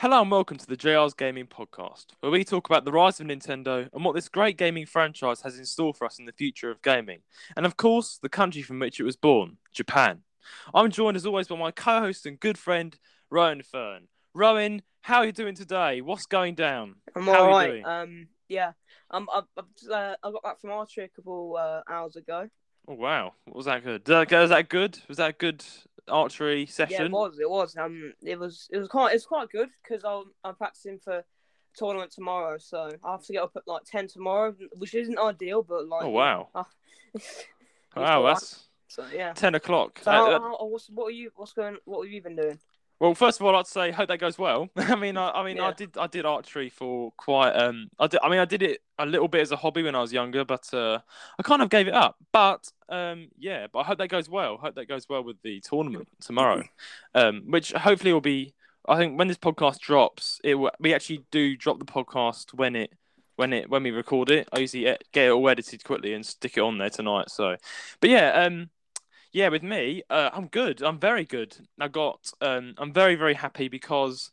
Hello and welcome to the JR's Gaming Podcast, where we talk about the rise of Nintendo and what this great gaming franchise has in store for us in the future of gaming. And of course, the country from which it was born, Japan. I'm joined as always by my co host and good friend, Rowan Fern. Rowan, how are you doing today? What's going down? I'm How alright. doing? Um, yeah. Um, I, I, uh, I got back from archery a couple uh, hours ago. Oh, wow. Was that good? Was that good? Was that good archery Yeah, session? it was. It was. Um, it was. It was quite. It's quite good because I'm I'm practicing for tournament tomorrow, so I have to get up at like ten tomorrow, which isn't ideal, but like. Oh, wow. uh, Wow, that's So yeah. 10 o'clock. So Uh, how, uh, how, what's what are you? What's going? What have you been doing? Well, first of all, I'd say hope that goes well. I mean, I, I mean, I did I did archery for quite um I did I mean I did it a little bit as a hobby when I was younger, but uh, I kind of gave it up. But um yeah, but I hope that goes well. Hope that goes well with the tournament tomorrow, um which hopefully will be. I think when this podcast drops, it will, we actually do drop the podcast when it when it when we record it. I usually get it all edited quickly and stick it on there tonight. So, but yeah, um, yeah, with me, uh, I'm good. I'm very good. I got, um, I'm very, very happy because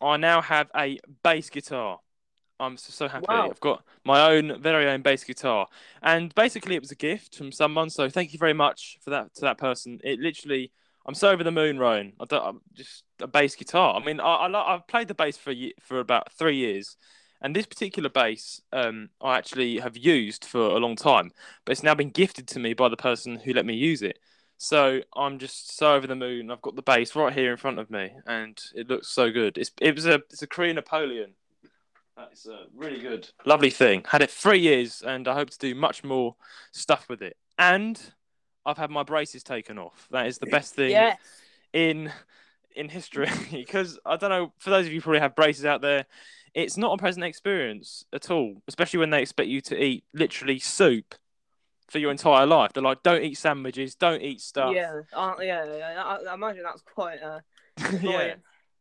I now have a bass guitar. I'm so, so happy. Wow. I've got my own very own bass guitar, and basically it was a gift from someone. So thank you very much for that to that person. It literally, I'm so over the moon, Rowan. I don't, I'm just a bass guitar. I mean, I, I I've played the bass for for about three years, and this particular bass, um, I actually have used for a long time, but it's now been gifted to me by the person who let me use it. So I'm just so over the moon. I've got the base right here in front of me, and it looks so good. It's it was a it's a Korean Napoleon. That's a really good, lovely thing. Had it three years, and I hope to do much more stuff with it. And I've had my braces taken off. That is the best thing Yes. in in history because I don't know. For those of you who probably have braces out there, it's not a pleasant experience at all, especially when they expect you to eat literally soup for your entire life. They're like, don't eat sandwiches, don't eat stuff. Yeah. Uh, yeah. yeah. I, I imagine that's quite uh, yeah.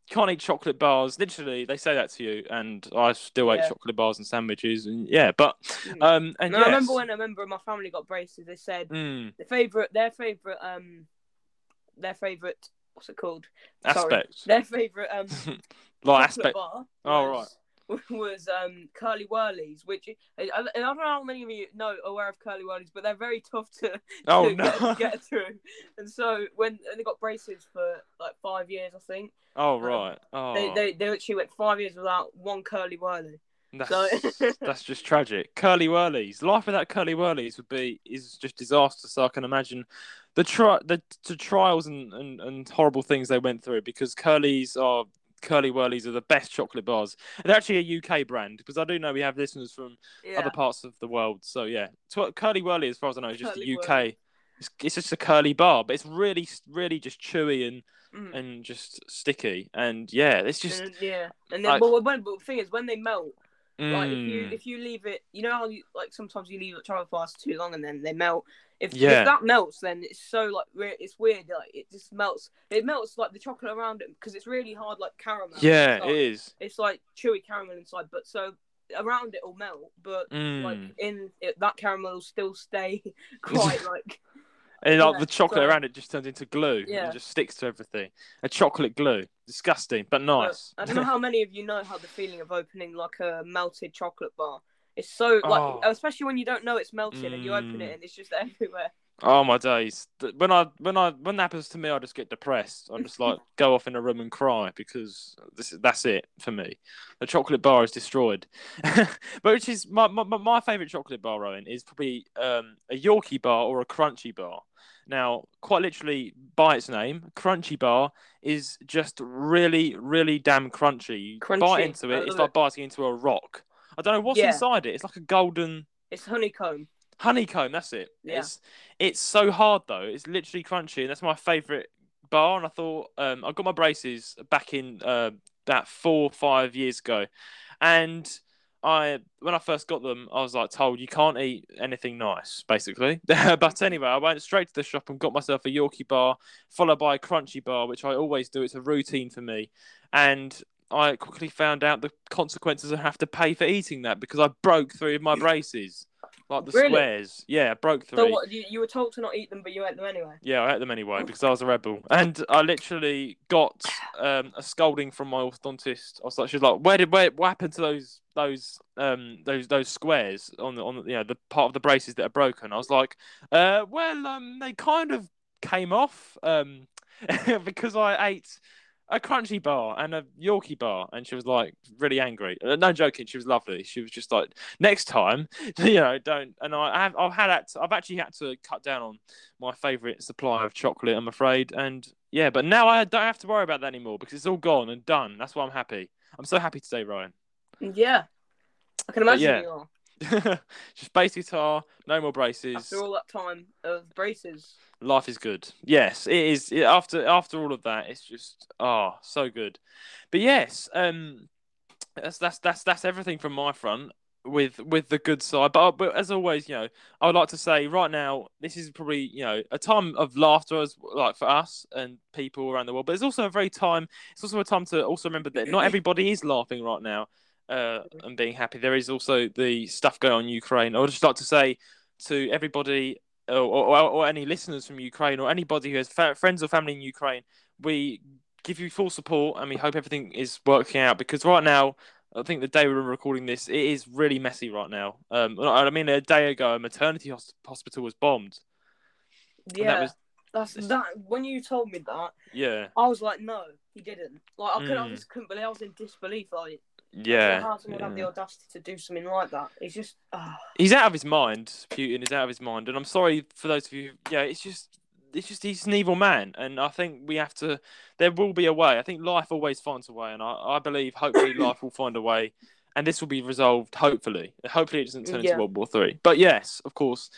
Can't eat chocolate bars. Literally, they say that to you, and I still ate chocolate bars and sandwiches, and yeah. But Mm. um, and yes. I remember when a member of my family got braces. They said Mm, the favorite, their favorite, um, their favorite, what's it called? Sorry. aspect, Their favorite um like aspect. bar. Oh, was, Was um Curly Wurlies, which I, I don't know how many of you know aware of Curly Wurlies, but they're very tough to, Oh to no! get, get through. And so when and they got braces for like five years, I think. oh right. Oh, They, they they actually went five years without one Curly Wurly. That's, So- that's just tragic. Curly Wurlies. Life without Curly Wurlies would be is just disaster. So I can imagine the tri- the, the trials and, and, and horrible things they went through because curlies are Curly Wurlies are the best chocolate bars. They're actually a UK brand because I do know we have listeners from Yeah. other parts of the world. So yeah, Curly Wurly as far as I know is just Curly a UK. whirly. It's, it's just a curly bar, but it's really really just chewy and Mm. and just sticky. And yeah, it's just And, yeah, and then I- but, when, but the thing is, when they melt, like if you mm, if you leave it, you know how you, like sometimes you leave it travel fast too long and then they melt. If, Yeah. if that melts, then it's so like weird, it's weird. Like it just melts. It melts like the chocolate around it because it's really hard, like caramel. yeah, inside. it is. It's like chewy caramel inside, but so around it will melt, but Mm. like in it, that caramel will still stay quite like And like Yeah, the chocolate so- around it just turns into glue Yeah. and just sticks to everything. A chocolate glue. Disgusting, but But nice. I don't know how many of you know how the feeling of opening like a melted chocolate bar. It's so like, Oh. especially when you don't know it's melted and you open Mm. it and it's just everywhere. oh my days. When I when I when that happens to me I just get depressed. I'm just like go off in a room and cry because this is that's it for me. The chocolate bar is destroyed. but which is my my, my favourite chocolate bar, Rowan, is probably um, a Yorkie bar or a Crunchie bar. Now, quite literally by its name, Crunchie bar is just really, really damn crunchy. You bite into it, it's love like biting into a rock. I don't know what's Yeah. inside it. It's like a golden It's honeycomb. honeycomb. That's it. Yeah. It's it's so hard though. It's literally crunchy, and that's my favourite bar. And I thought um, I got my braces back in uh, about four or five years ago, and I when I first got them, I was like told you can't eat anything nice, basically. but anyway, I went straight to the shop and got myself a Yorkie bar, followed by a Crunchie bar, which I always do. It's a routine for me, and I quickly found out the consequences I have to pay for eating that because I broke three of my braces. like the Really? squares. Yeah, I broke three. So what? You, you were told to not eat them, but you ate them anyway. Yeah, I ate them anyway because I was a rebel, and I literally got um, a scolding from my orthodontist. I was like, she was like, "Where did where what happened to those those um those those squares on the on the, you know the part of the braces that are broken?" I was like, "Uh, well, um, they kind of came off um because I ate." A Crunchie bar and a Yorkie bar, and she was like really angry. Uh, No joking, she was lovely. She was just like, next time, you know, don't. And I have, I've had that. I've actually had to cut down on my favourite supply of chocolate, I'm afraid. And yeah, but now I don't have to worry about that anymore because it's all gone and done. That's why I'm happy. I'm so happy today, Ryan. Yeah, I can imagine yeah. you are. Just bass guitar, no more braces. After all that time of braces. Life is good. Yes, it is. It, after after all of that, it's just oh so good. But yes, um, that's that's that's that's everything from my front with with the good side. But but as always, you know, I would like to say right now, this is probably you know a time of laughter as like for us and people around the world. But it's also a very time. It's also a time to also remember that not everybody is laughing right now uh, and being happy. There is also the stuff going on in Ukraine. I would just like to say to everybody or, or, or any listeners from Ukraine or anybody who has fa- friends or family in Ukraine, we give you full support and we hope everything is working out because right now. I think the day we were recording this, it is really messy right now. Um, I mean, a day ago, a maternity hospital was bombed. Yeah, that was that's that. When you told me that, yeah, I was like, no, he didn't. Like, I, couldn't, I Mm. just couldn't believe. I was in disbelief. Like, yeah. how someone have the audacity to do something like that? It's just, ah. He's out of his mind. Putin is out of his mind, and I'm sorry for those of you. Yeah, it's just, it's just he's an evil man, and I think we have to. There will be a way. I think life always finds a way, and I, I believe hopefully life will find a way, and this will be resolved. Hopefully, hopefully it doesn't turn Yeah. into World War Three. But yes, of course,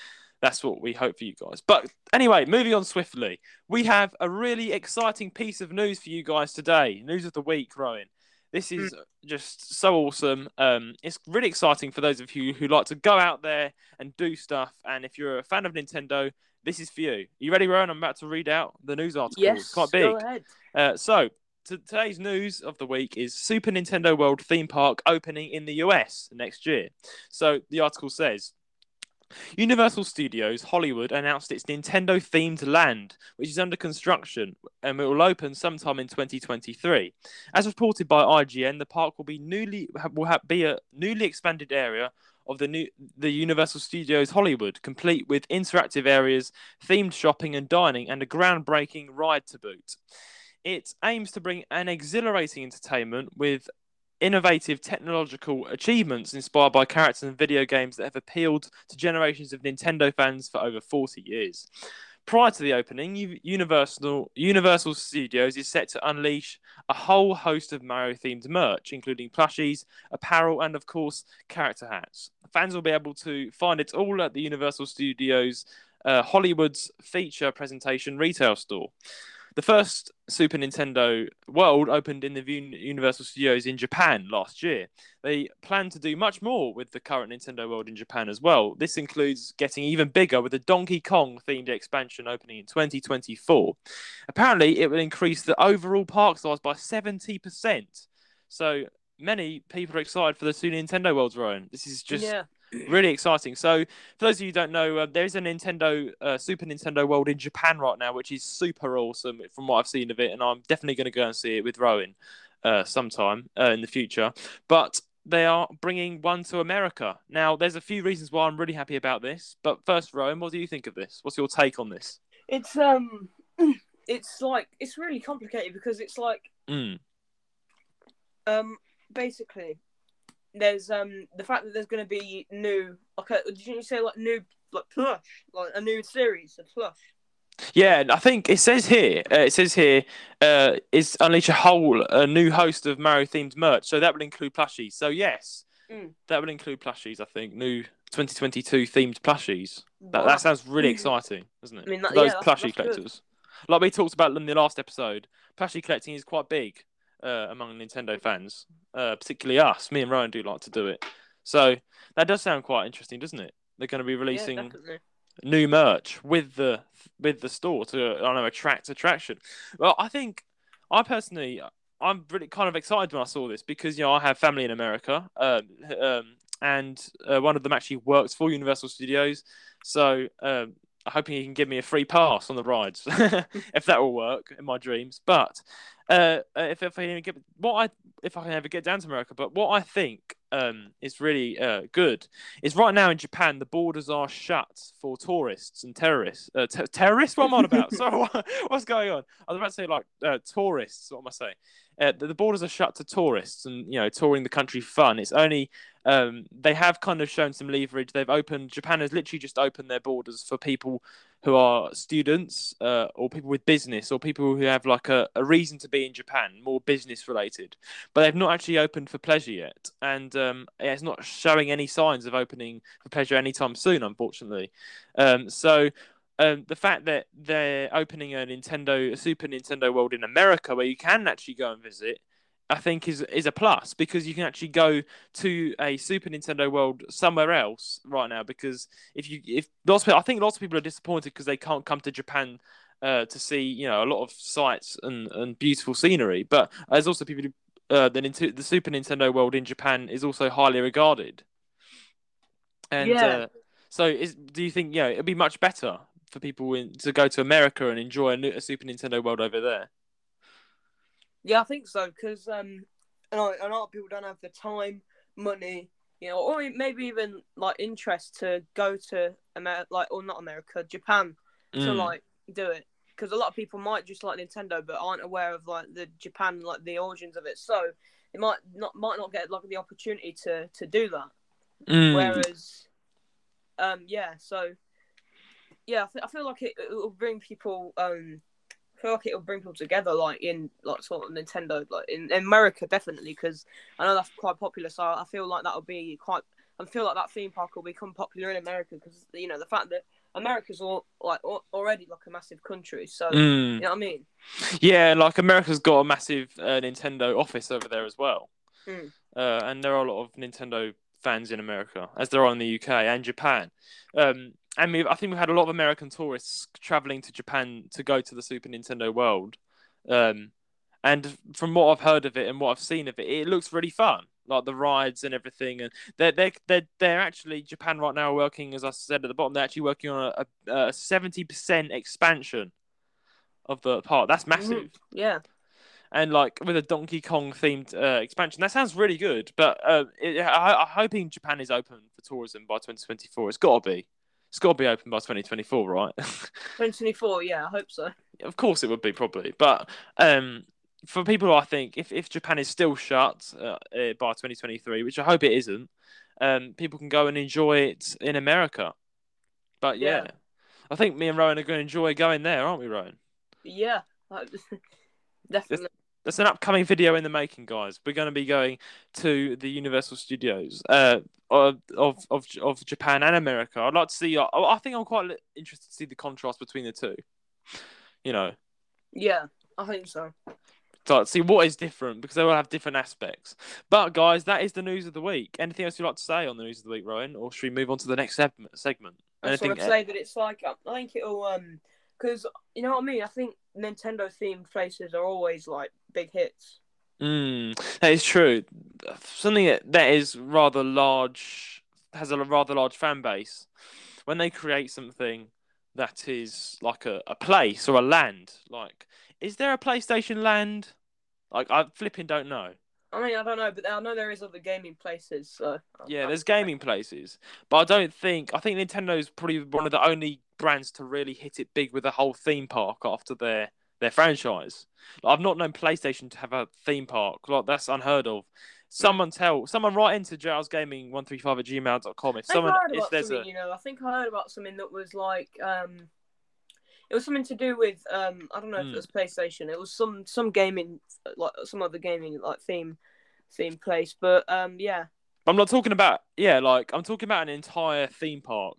that's what we hope for you guys. But anyway, moving on swiftly, we have a really exciting piece of news for you guys today. News of the week, Rowan. This is just so awesome. Um, it's really exciting for those of you who like to go out there and do stuff. And if you're a fan of Nintendo, this is for you. Are you ready, Rowan? I'm about to read out the news article. yes, it's quite big. Go ahead. Uh, so, today's news of the week is Super Nintendo World theme park opening in the US next year. So, the article says Universal Studios Hollywood announced its Nintendo themed land, which is under construction and will open sometime in 2023. As reported by IGN, the park will be newly will have, be a newly expanded area of the new the Universal Studios Hollywood, complete with interactive areas, themed shopping and dining, and a groundbreaking ride to boot. It aims to bring an exhilarating entertainment with innovative technological achievements inspired by characters and video games that have appealed to generations of Nintendo fans for over 40 years. Prior to the opening, Universal Universal Studios is set to unleash a whole host of Mario-themed merch, including plushies, apparel, and of course, character hats. Fans will be able to find it all at the Universal Studios uh, Hollywood's feature presentation retail store. The first Super Nintendo World opened in the Universal Studios in Japan last year. They plan to do much more with the current Nintendo World in Japan as well. This includes getting even bigger with a Donkey Kong themed expansion opening in 2024. Apparently, it will increase the overall park size by 70%. So many people are excited for the Super Nintendo World's Ryan. This is just yeah. Really exciting. So, for those of you who don't know, uh, there is a Nintendo uh, Super Nintendo World in Japan right now, which is super awesome from what I've seen of it, and I'm definitely going to go and see it with Rowan uh, sometime uh, in the future. But they are bringing one to America now. There's a few reasons why I'm really happy about this. But first, Rowan, what do you think of this? What's your take on this? It's um, it's like it's really complicated because it's like Mm. um, basically, there's um the fact that there's going to be new. Okay, did you say like new like plush, like a new series of plush? Yeah, I think it says here. Uh, it says here uh, is unleash a whole a new host of Mario themed merch. So that will include plushies. So yes, Mm. that will include plushies. I think new 2022 themed plushies. That, Wow. that sounds really exciting, doesn't it? I mean, that- those yeah, that's- plushie that's good. collectors. Like we talked about in the last episode, plushie collecting is quite big uh, among Nintendo fans, uh, particularly us. Me and Rowan do like to do it. So that does sound quite interesting, doesn't it? They're going to be releasing definitely. new merch with the with the store to I don't know attract attraction. Well, I think I personally I'm really kind of excited when I saw this because you know I have family in America. Um, um, and uh, one of them actually works for Universal Studios. So um, I'm hoping he can give me a free pass on the rides, if that will work in my dreams. But uh, if if I get what I if I can ever get down to America, but what I think um, is really uh, good is right now in Japan the borders are shut for tourists and terrorists. Uh, ter- terrorists? What am I on about? Sorry, what, what's going on? I was about to say like uh, tourists. What am I saying? Uh, the, the borders are shut to tourists and you know touring the country fun. It's only um, they have kind of shown some leverage. They've opened Japan has literally just opened their borders for people who are students uh, or people with business or people who have like a, a reason to be in Japan, more business related. But they've not actually opened for pleasure yet, and um, it's not showing any signs of opening for pleasure anytime soon, unfortunately. Um, so. Um, the fact that they're opening a Nintendo, a Super Nintendo World in America, where you can actually go and visit, I think is is a plus because you can actually go to a Super Nintendo World somewhere else right now. Because if you if lots of people, I think lots of people are disappointed because they can't come to Japan uh, to see you know a lot of sights and, and beautiful scenery. But there's also people who, uh, the the Super Nintendo World in Japan is also highly regarded. And Yeah. uh, so, is do you think yeah it'd be much better for people in, to go to America and enjoy a, a Super Nintendo World over there? Yeah, I think so because um, a lot, a lot of people don't have the time, money, you know, or maybe even like interest to go to America, like or not America, Japan to Mm. like do it. Because a lot of people might just like Nintendo, but aren't aware of like the Japan, like the origins of it. So they might not might not get like the opportunity to to do that. Mm. Whereas, um, yeah, so yeah, I, th- I feel like it it will bring people. Um, feel like it will bring people together, like in like sort of Nintendo, like in, in America, definitely, because I know that's quite popular. So I feel like that will be quite. I feel like that theme park will become popular in America because you know the fact that America's all like al- already like a massive country. So Mm. you know what I mean? Yeah, like America's got a massive uh, Nintendo office over there as well, Mm. uh, and there are a lot of Nintendo fans in America, as there are in the UK and Japan. Um, and we I think we've had a lot of American tourists traveling to Japan to go to the Super Nintendo World. Um, and from what I've heard of it and what I've seen of it, it looks really fun. Like the rides and everything, and they're they they're, they're actually Japan right now working, as I said at the bottom, they're actually working on a- seventy percent expansion of the park. That's massive Mhm. Yeah, and like with a Donkey Kong themed uh, expansion. That sounds really good, but uh, it, I, I'm hoping Japan is open for tourism by 2024. It's got to be. It's got to be open by 2024, right? 2024. Yeah, I hope so. of course, it would be probably, but um, for people, I think if if Japan is still shut uh, uh, by 2023, which I hope it isn't, um, people can go and enjoy it in America. But yeah, Yeah. I think me and Rowan are going to enjoy going there, aren't we, Rowan? Yeah, definitely. That's an upcoming video in the making, guys. We're going to be going to the Universal Studios uh, of, of of of Japan and America. I'd like to see. I, I think I'm quite interested to see the contrast between the two. You know, Yeah, I think so. So see what is different because they will have different aspects. But guys, that is the news of the week. Anything else you'd like to say on the news of the week, Rowan, or should we move on to the next segment? Segment. I just want say that it's like I think it'll um because you know what I mean. I think Nintendo themed places are always like big hits. Mm, that is true. Something that, that is rather large has a rather large fan base. When they create something that is like a, a place or a land, like is there a PlayStation Land? Like I flipping don't know. I mean, I don't know, but I know there is other gaming places. So Yeah, there's gaming places, but I don't think I think Nintendo's probably one of the only brands to really hit it big with a whole theme park after their their franchise. Like, I've not known PlayStation to have a theme park. Like that's unheard of. Someone tell someone write into Gaming135 at gmail.com if I someone if there's a You know, I think I heard about something that was like um, it was something to do with um, I don't know if Hmm. it was PlayStation. It was some some gaming like some other gaming like theme theme place. But um, yeah, I'm not talking about yeah, like I'm talking about an entire theme park.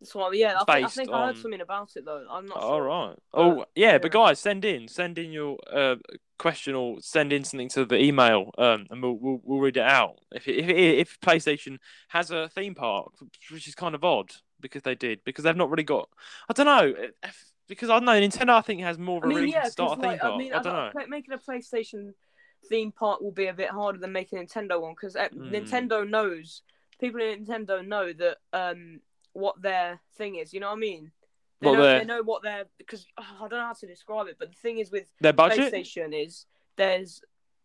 that's what. Yeah, I think, I think I heard something about it though. I'm not All sure. right. Oh yeah, but guys, send in, send in your uh, question or send in something to the email, um, and we'll we'll, we'll read it out. If it, if it, if PlayStation has a theme park, which is kind of odd because they did because they've not really got. I don't know. If, because I don't know Nintendo, I think has more of I a mean, reason yeah, to start a theme like, park. I mean, I don't know. making a PlayStation theme park will be a bit harder than making a Nintendo one because Mm. Nintendo knows people in Nintendo know that um what their thing is. You know what I mean? They know they know what their because oh, I don't know how to describe it, but the thing is with Their budget. PlayStation is there's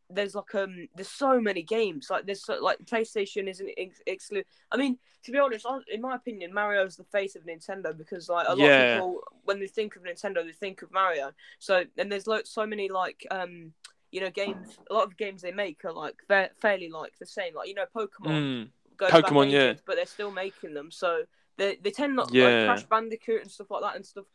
there's like um there's so many games like there's so, like PlayStation isn't ex- exclusive. I mean, to be honest, I, in my opinion, Mario's the face of Nintendo because like a lot Yeah. of people when they think of Nintendo, they think of Mario. So and there's like so many like um you know games. A lot of games they make are like fa- fairly like the same. Like you know Pokemon Mm. goes back Pokemon, yeah. ages, but they're still making them. So they they tend not Yeah. like Crash Bandicoot and stuff like that and stuff.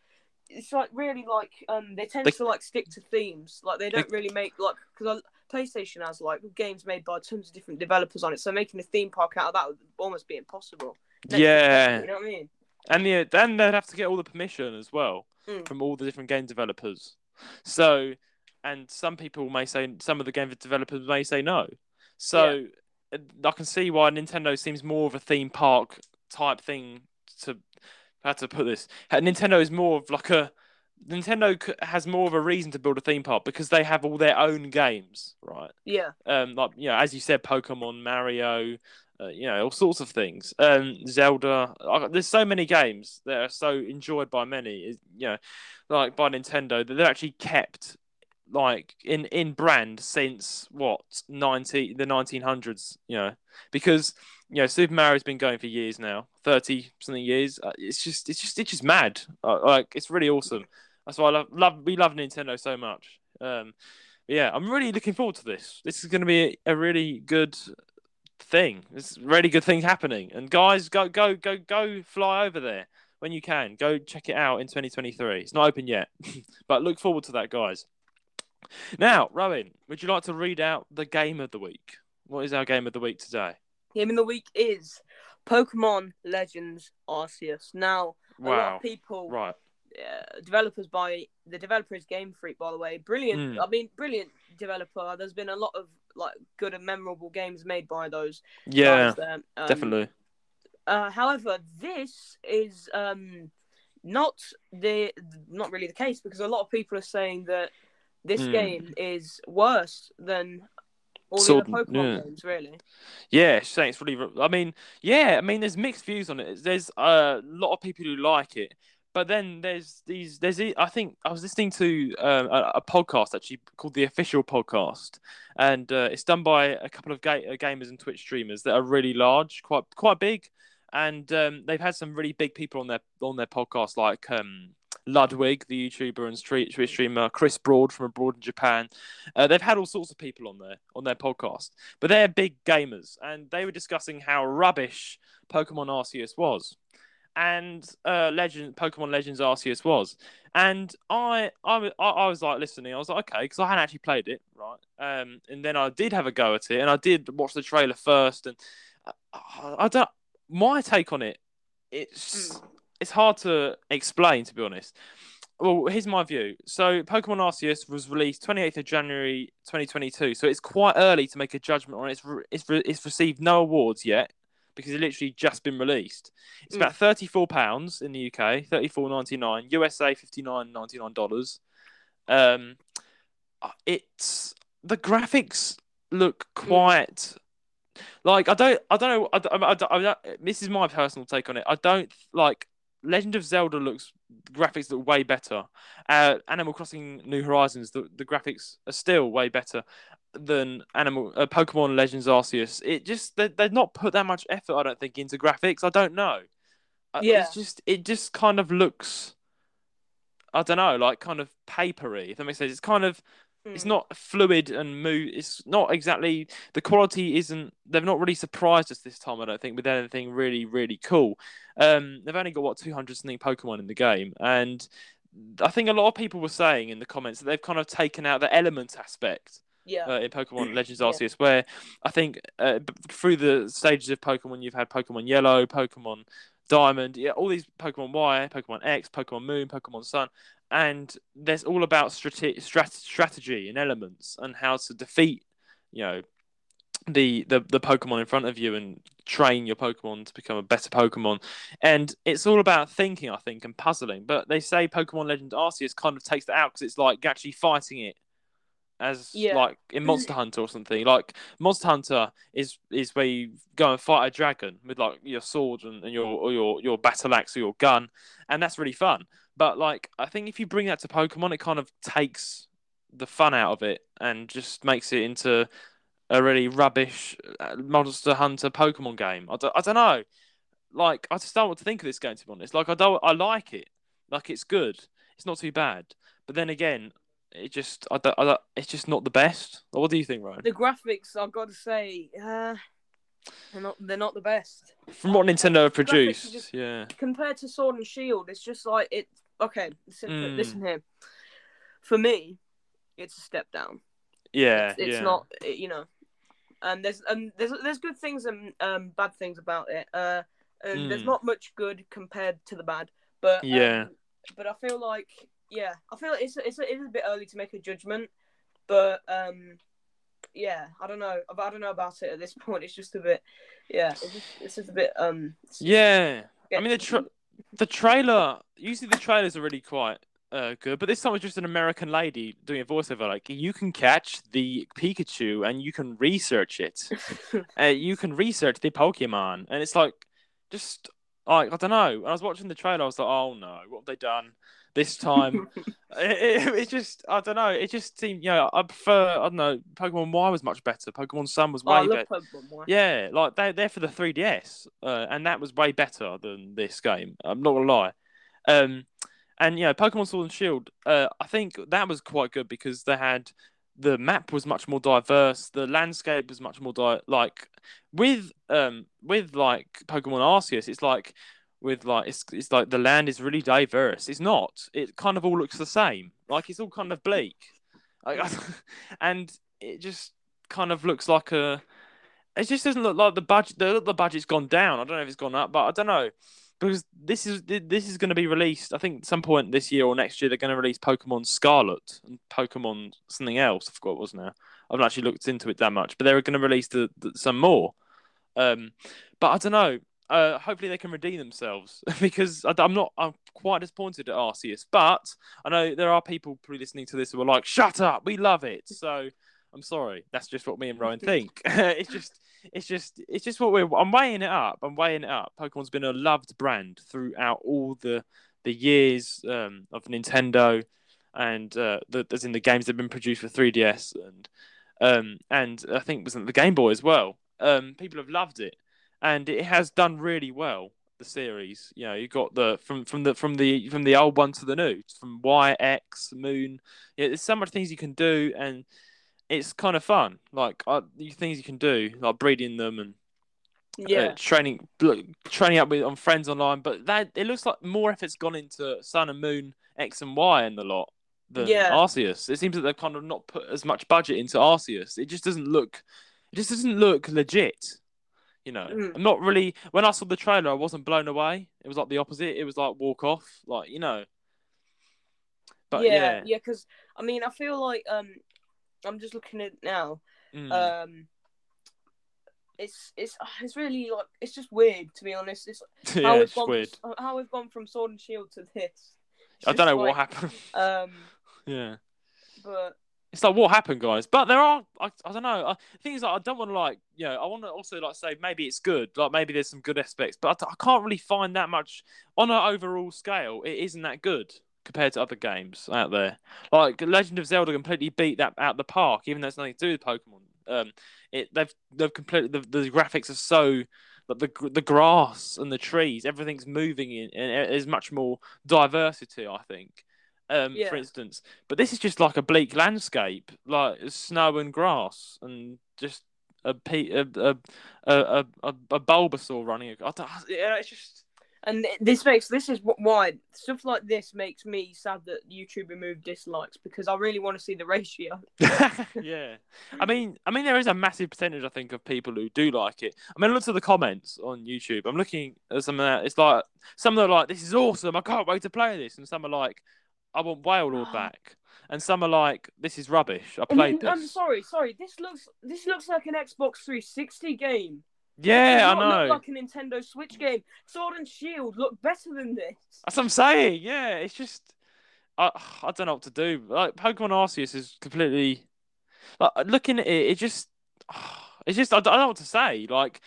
It's like really like um they tend They- to like stick to themes. Like they don't really make like because PlayStation has like games made by tons of different developers on it. So making a theme park out of that would almost be impossible. Next Yeah. you know what I mean? And yeah, then they'd have to get all the permission as well Mm. from all the different game developers. So, and some people may say, some of the game developers may say no. So, uh, I can see why Nintendo seems more of a theme park type thing. To how to put this, Uh, Nintendo is more of like a Nintendo has more of a reason to build a theme park because they have all their own games, right? Yeah, um, like you know, as you said, Pokemon, Mario, uh, you know, all sorts of things. Um, Zelda. I- There's so many games that are so enjoyed by many. is- You know, like by Nintendo that they're actually kept like in in brand since what ninety the nineteen hundreds. You know, because you know Super Mario's been going for years now, thirty something years. Uh, it's just it's just it's just mad. Uh, like it's really awesome. That's why I love, love we love Nintendo so much. Um, yeah, I'm really looking forward to this. This is going to be a really good thing. It's really good thing happening. And guys, go go go go fly over there when you can. Go check it out in 2023. It's not open yet, but look forward to that, guys. Now, Rowan, would you like to read out the game of the week? What is our game of the week today? game of the week is Pokemon Legends Arceus. Now, a lot of people Right. Uh, developers by the developer is Game Freak, by the way. Brilliant. Mm. I mean, brilliant developer. There's been a lot of like good and memorable games made by those Yeah. Um, definitely. Uh, however, this is um not the not really the case because a lot of people are saying that this Mm. game is worse than all Sword- the other Pokemon yeah. games. Really. Yeah, saying it's really. I mean, yeah, I mean, there's mixed views on it. There's a lot of people who like it, but then there's these. There's I think I was listening to um, a, a podcast actually called the Official Podcast, and uh, it's done by a couple of ga- uh, gamers and Twitch streamers that are really large, quite quite big, and um, they've had some really big people on their on their podcast like um, Ludwig, the YouTuber and Twitch streamer, Chris Broad from abroad in Japan. Uh, they've had all sorts of people on there on their podcast, but they're big gamers, and they were discussing how rubbish Pokemon Arceus was, and uh, Legend Pokemon Legends Arceus was, and I I, I was like listening. I was like, okay, because I hadn't actually played it, right? Um, and then I did have a go at it, and I did watch the trailer first, and I, I don't. My take on it, it's it's hard to explain, to be honest. Well, here's my view. So, Pokemon Arceus was released 28th of January 2022. So, it's quite early to make a judgment on it. It's, re- it's, re- it's received no awards yet because it literally just been released. It's Mm. about £34 in the UK, $34.99, USA $59.99. Um, uh, it's the graphics look quite like I don't I don't know I don't, I don't, I don't, this is my personal take on it. I don't like Legend of Zelda looks graphics look way better. Uh, Animal Crossing New Horizons the, the graphics are still way better than Animal uh, Pokemon Legends Arceus. It just they, they've not put that much effort I don't think into graphics. I don't know. Uh, Yeah. It's just it just kind of looks I don't know, like kind of papery, if that makes sense. It's kind of it's Mm. not fluid and move. It's not exactly the quality. Isn't they've not really surprised us this time? I don't think with anything really really cool. Um, they've only got what two hundred something Pokemon in the game, and I think a lot of people were saying in the comments that they've kind of taken out the element aspect Yeah. uh, in Pokemon Legends Yeah. Arceus, where I think uh, through the stages of Pokemon, you've had Pokemon Yellow, Pokemon Diamond, yeah, all these Pokemon Y, Pokemon X, Pokemon Moon, Pokemon Sun, and there's all about strate- strat- strategy and elements and how to defeat, you know, the, the the Pokemon in front of you and train your Pokemon to become a better Pokemon. And it's all about thinking, I think, and puzzling. But they say Pokemon Legends Arceus kind of takes that out because it's like actually fighting it as Yeah. like in Monster Hunter or something. Like Monster Hunter is is where you go and fight a dragon with like your sword and, and your or your your battle axe or your gun, and that's really fun. But like I think if you bring that to Pokemon, it kind of takes the fun out of it and just makes it into a really rubbish uh, Monster Hunter Pokemon game. I don't, I don't know. Like I just don't what to think of this game to be honest. Like I don't I like it. Like it's good. It's not too bad. But then again, it just I don't, I don't, it's just not the best. What do you think, Ryan? The graphics, I've got to say, uh, they're not they're not the best From what Nintendo have produced, just- yeah. compared to Sword and Shield. It's just like it. Okay, listen, Mm. listen here. For me, it's a step down. Yeah, it's, it's yeah. not it- you know and there's and there's there's good things and um bad things about it uh and there's Mm. not much good compared to the bad but um, Yeah. but i feel like yeah i feel like it's it's it is a bit early to make a judgment but um yeah i don't know i don't know about it at this point it's just a bit yeah it's just it's just a bit um Yeah. I mean the tra- the trailer usually the trailers are really quite uh, good, but this time was just an American lady doing a voiceover like you can catch the Pikachu and you can research it. uh, you can research the Pokemon, and it's like just like I don't know. When I was watching the trailer, I was like, oh no, what have they done this time? it, it, it just I don't know. It just seemed you know I prefer I don't know. Pokemon Y was much better. Pokemon Sun was oh, way love better. Yeah, like they they're for the 3DS, uh, and that was way better than this game. I'm not gonna lie. Um, and you know, Pokemon Sword and Shield, uh, I think that was quite good because they had the map was much more diverse. The landscape was much more di- like with um with like Pokemon Arceus. It's like with like it's it's like the land is really diverse. It's not. It kind of all looks the same. Like it's all kind of bleak, like, and it just kind of looks like a. It just doesn't look like the budget. The, the budget's gone down. I don't know if it's gone up, but I don't know because this is this is going to be released. I think some point this year or next year they're going to release Pokemon Scarlet and Pokemon something else. I forgot what was now. I haven't actually looked into it that much, but they're going to release the, the, some more. Um, but I don't know. Uh, hopefully they can redeem themselves because I, am not. I'm quite disappointed at Arceus, but I know there are people probably listening to this who are like, "Shut up, we love it." So I'm sorry. That's just what me and Ryan think. it's just, it's just, it's just what we're. I'm weighing it up. I'm weighing it up. Pokemon's been a loved brand throughout all the the years um, of Nintendo, and uh, the, as in the games that have been produced for 3DS and um, and I think it was the Game Boy as well. Um, people have loved it, and it has done really well. The series, you know, you got the from from the from the from the old one to the new, from Y X Moon. Yeah, there's so much things you can do, and it's kind of fun. Like uh, things you can do, like breeding them and yeah uh, training, look, training up with on friends online. But that it looks like more effort's gone into Sun and Moon X and Y and the lot than Yeah. Arceus. It seems that they've kind of not put as much budget into Arceus. It just doesn't look, it just doesn't look legit. You know, Mm. I'm not really. When I saw the trailer, I wasn't blown away. It was like the opposite. It was like walk off, like you know. But yeah yeah, yeah because i mean i feel like um i'm just looking at it now Mm. um it's it's it's really like it's just weird to be honest it's yeah, how we've it's gone weird. From, how we've gone from sword and shield to this It's I don't know just what happened. um yeah. but It's like what happened, guys. But there are, I, I don't know. I, things like I don't want to like, you know, I want to also like say maybe it's good, like maybe there's some good aspects, but I, I can't really find that much on an overall scale. It isn't that good compared to other games out there. Like Legend of Zelda completely beat that out the park, even though it's nothing to do with Pokemon. Um, it they've they've completely the, the graphics are so. The the grass and the trees, everything's moving in, and there's much more diversity. I think, um, Yeah. for instance, but this is just like a bleak landscape, like snow and grass, and just a pe- a a a, a, a Bulbasaur running. I don't, yeah, it's just and this makes this is why stuff like this makes me sad that youtube removed dislikes because i really want to see the ratio yeah. I mean, I mean, there is a massive percentage, I think, of people who do like it. I mean, look at the comments on YouTube. I'm looking at some of that. It's like some of them are like, "This is awesome! I can't wait to play this," and some are like, "I want Wailord back," and some are like, "This is rubbish. I played I'm, I'm sorry sorry this looks this looks like an xbox 360 game Yeah, I know. look like a nintendo switch game sword and shield look better than this That's what I'm saying. Yeah, it's just I I don't know what to do. Like Pokemon Arceus is completely like looking at it, it just, it's just I don't know what to say. Like,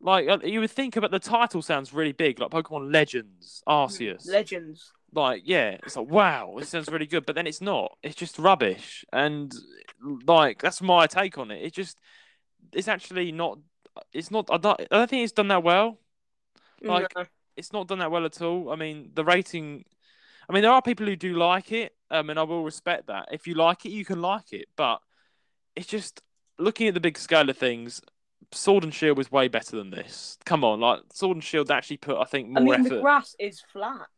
like uh, you would think about the title sounds really big, like Pokemon Legends, Arceus. Legends. Like yeah, it's like wow, it sounds really good, but then it's not. It's just rubbish, and like that's my take on it. It just it's actually not. It's not. I don't. I don't think it's done that well. Like- No. It's not done that well at all. I mean, the rating. I mean, there are people who do like it, um, and I will respect that. If you like it, you can like it, but it's just looking at the big scale of things. Sword and Shield was way better than this. Come on, like Sword and Shield actually put, I think, more I mean, effort. the grass is flat.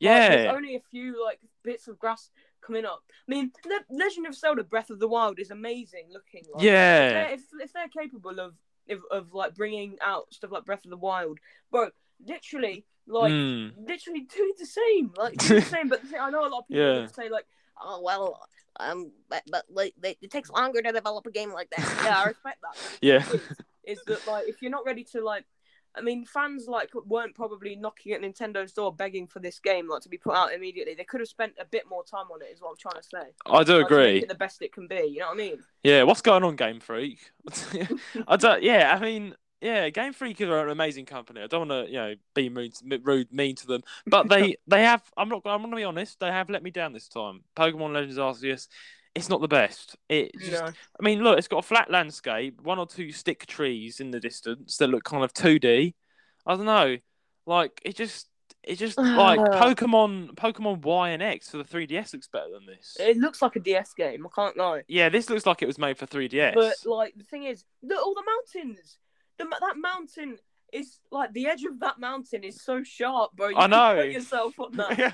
Like, yeah, there's only a few like bits of grass coming up. I mean, Le- Legend of Zelda: Breath of the Wild is amazing looking. Like, Yeah. If they're, if, if they're capable of, of of like bringing out stuff like Breath of the Wild, bro, literally, like, Mm. literally do the same. Like, do the same. But the thing, I know a lot of people Yeah. say like, oh well. Um, but, but like, they, it takes longer to develop a game like that. Yeah, I respect that. Yeah. is, is that like if you're not ready to like I mean, fans like weren't probably knocking at Nintendo's door begging for this game like to be put out immediately. They could have spent a bit more time on it. Is what I'm trying to say. I do Like, agree. it the best it can be. You know what I mean? Yeah, what's going on, Game Freak? I don't. Yeah, I mean, yeah, Game Freak are an amazing company. I don't want to, you know, be rude, rude, mean to them, but they they have. I'm not. I'm going to be honest. They have let me down this time. Pokemon Legends Arceus. It's not the best. It just, No. I mean, look, it's got a flat landscape, one or two stick trees in the distance that look kind of 2D. I don't know, like it just, it just like Pokemon, Pokemon Y and X for the 3DS looks better than this. It looks like a DS game. I can't lie. Yeah, this looks like it was made for 3DS. But like the thing is, look all the mountains. The, that mountain is like the edge of that mountain is so sharp, bro. You I know. put yourself on that. yeah,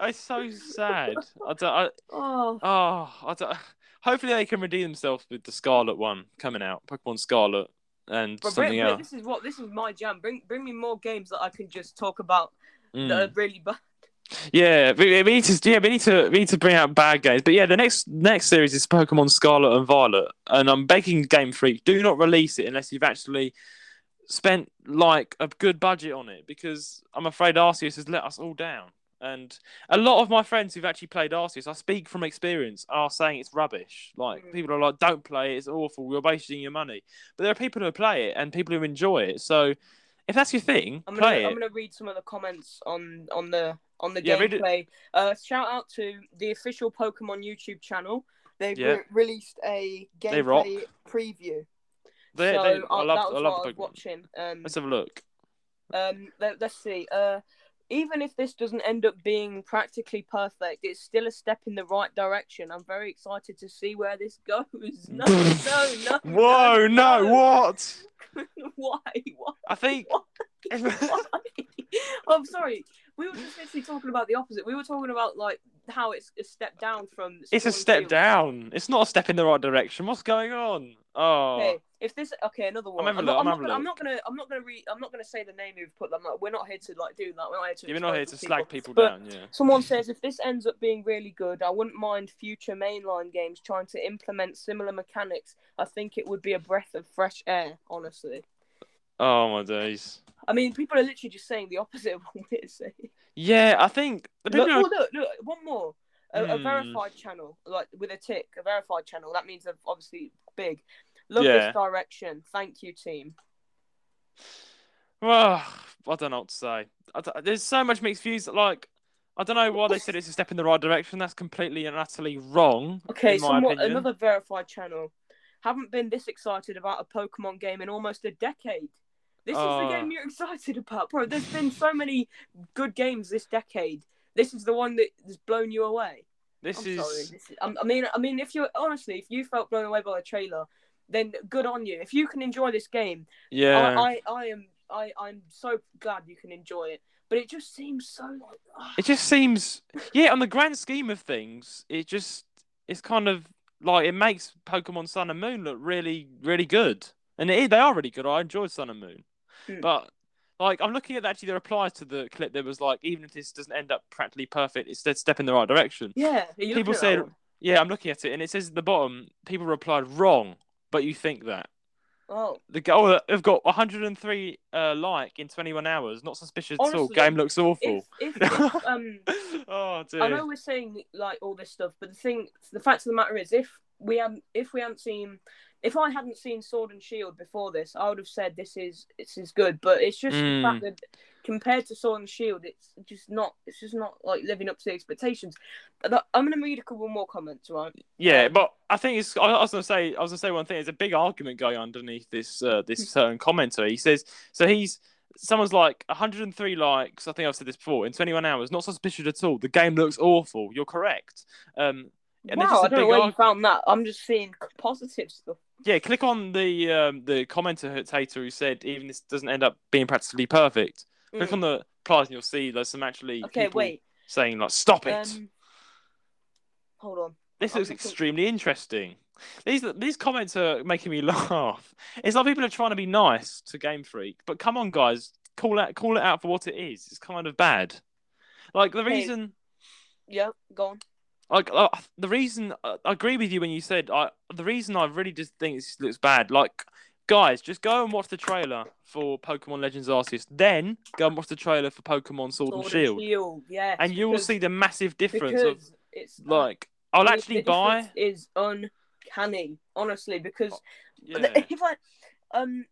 it's so sad. I don't. I, Oh, oh, I don't. Hopefully, they can redeem themselves with the Scarlet one coming out, Pokemon Scarlet, and But something bring, else. this is what this is my jam. Bring bring me more games that I can just talk about Mm. that are really bad. Yeah, we, we need to. Yeah, we need to. We need to bring out bad games. But yeah, the next next series is Pokemon Scarlet and Violet, and I'm begging Game Freak, do not release it unless you've actually spent like a good budget on it, because I'm afraid Arceus has let us all down. And a lot of my friends who've actually played Arceus, I speak from experience, are saying it's rubbish. Like Mm. people are like, "Don't play it; it's awful. You're wasting your money." But there are people who play it and people who enjoy it. So if that's your thing, I'm gonna play I'm it. gonna read some of the comments on on the on the Yeah, gameplay. Uh, shout out to the official Pokemon YouTube channel. They've Yeah. re- released a gameplay preview. They- so they- uh, I love. that was I what I love was watching. Um, Let's have a look. um, let, us see. Uh, even if this doesn't end up being practically perfect, it's still a step in the right direction. I'm very excited to see where this goes. No, no, no. Whoa, no, what? Why? Why? I think Why? I'm sorry. We were just literally talking about the opposite. We were talking about like how it's a step down from. it's a step Shield. down. It's not a step in the right direction. What's going on? Oh, Okay, if this okay, another one. I'm I'm I'm, not gonna, I'm not gonna. I'm not gonna read. I'm not gonna say the name who've put them. Like, we're not here to like do that. We're not here to. yeah, we're not here to people. slag people down. Yeah. Someone says if this ends up being really good, I wouldn't mind future mainline games trying to implement similar mechanics. I think it would be a breath of fresh air. Honestly, Oh my days. I mean, people are literally just saying the opposite of what we're saying. Yeah, I think the Look, people. oh, look, look, one more. A, a Hmm. verified channel, like with a tick, a verified channel. That means they're obviously big. Love Yeah. this direction. Thank you, team. Well, I don't know what to say. I there's so much mixed views. Like, I don't know why they said it's a step in the right direction. That's completely and utterly wrong. Okay, in my somewhat another verified channel. Haven't been this excited about a Pokemon game in almost a decade. This is the game you're excited about, bro. There's been so many good games this decade. This is the one that has blown you away. This I'm is. This is, I mean, I mean, if you honestly, if you felt blown away by the trailer, then good on you. If you can enjoy this game, Yeah. I, I, I am, I, I'm so glad you can enjoy it. But it just seems so like. It just seems, yeah, on the grand scheme of things, it just it's kind of like it makes Pokemon Sun and Moon look really, really good, and it, they are really good. I enjoyed Sun and Moon, Hmm. but like I'm looking at actually the replies to the clip. that was like, even if this doesn't end up practically perfect, it's a step in the right direction. yeah, People looking at that said, yeah, I'm looking at it, and it says at the bottom, people replied wrong, but you think that. "Oh, The goal have got 103 uh, like in 21 hours. Not suspicious at all. Game looks awful. if, if, if um." oh dear. I know we're saying like all this stuff, but the thing, the fact of the matter is, if we hadn't if we hadn't seen if I hadn't seen Sword and Shield before this, I would have said this is this is good. But it's just the Mm. fact that compared to Sword and Shield, it's just not it's just not like living up to the expectations. I'm gonna read a couple more comments, right? Yeah, but I think it's. I I was gonna say. I was gonna say one thing. There's a big argument going underneath this. Uh, this certain commenter. He says. So he's. Someone's like 103 likes. I think I've said this before. In 21 hours, not suspicious at all. The game looks awful. You're correct. Um, And wow, I don't know where you found that. I'm just seeing positive stuff. yeah, click on the um, the commenter who said even this doesn't end up being practically perfect. Click Mm. on the replies and you'll see there's some actually Okay, people wait. saying like stop it. Um, hold on. This I'm looks looking- extremely interesting. These these comments are making me laugh. It's like people are trying to be nice to Game Freak, but come on, guys, call it call it out for what it is. It's kind of bad. Like the Hey. reason, Yeah, go on. Like uh, the reason, uh, I agree with you when you said I. The reason I really just think this looks bad. Like, guys, just go and watch the trailer for Pokemon Legends Arceus, then go and watch the trailer for Pokemon Sword, and Shield, Shield, yes. and you will see the massive difference of it's like. I'll the- actually the buy. Is uncanny, honestly, because Yeah. if I um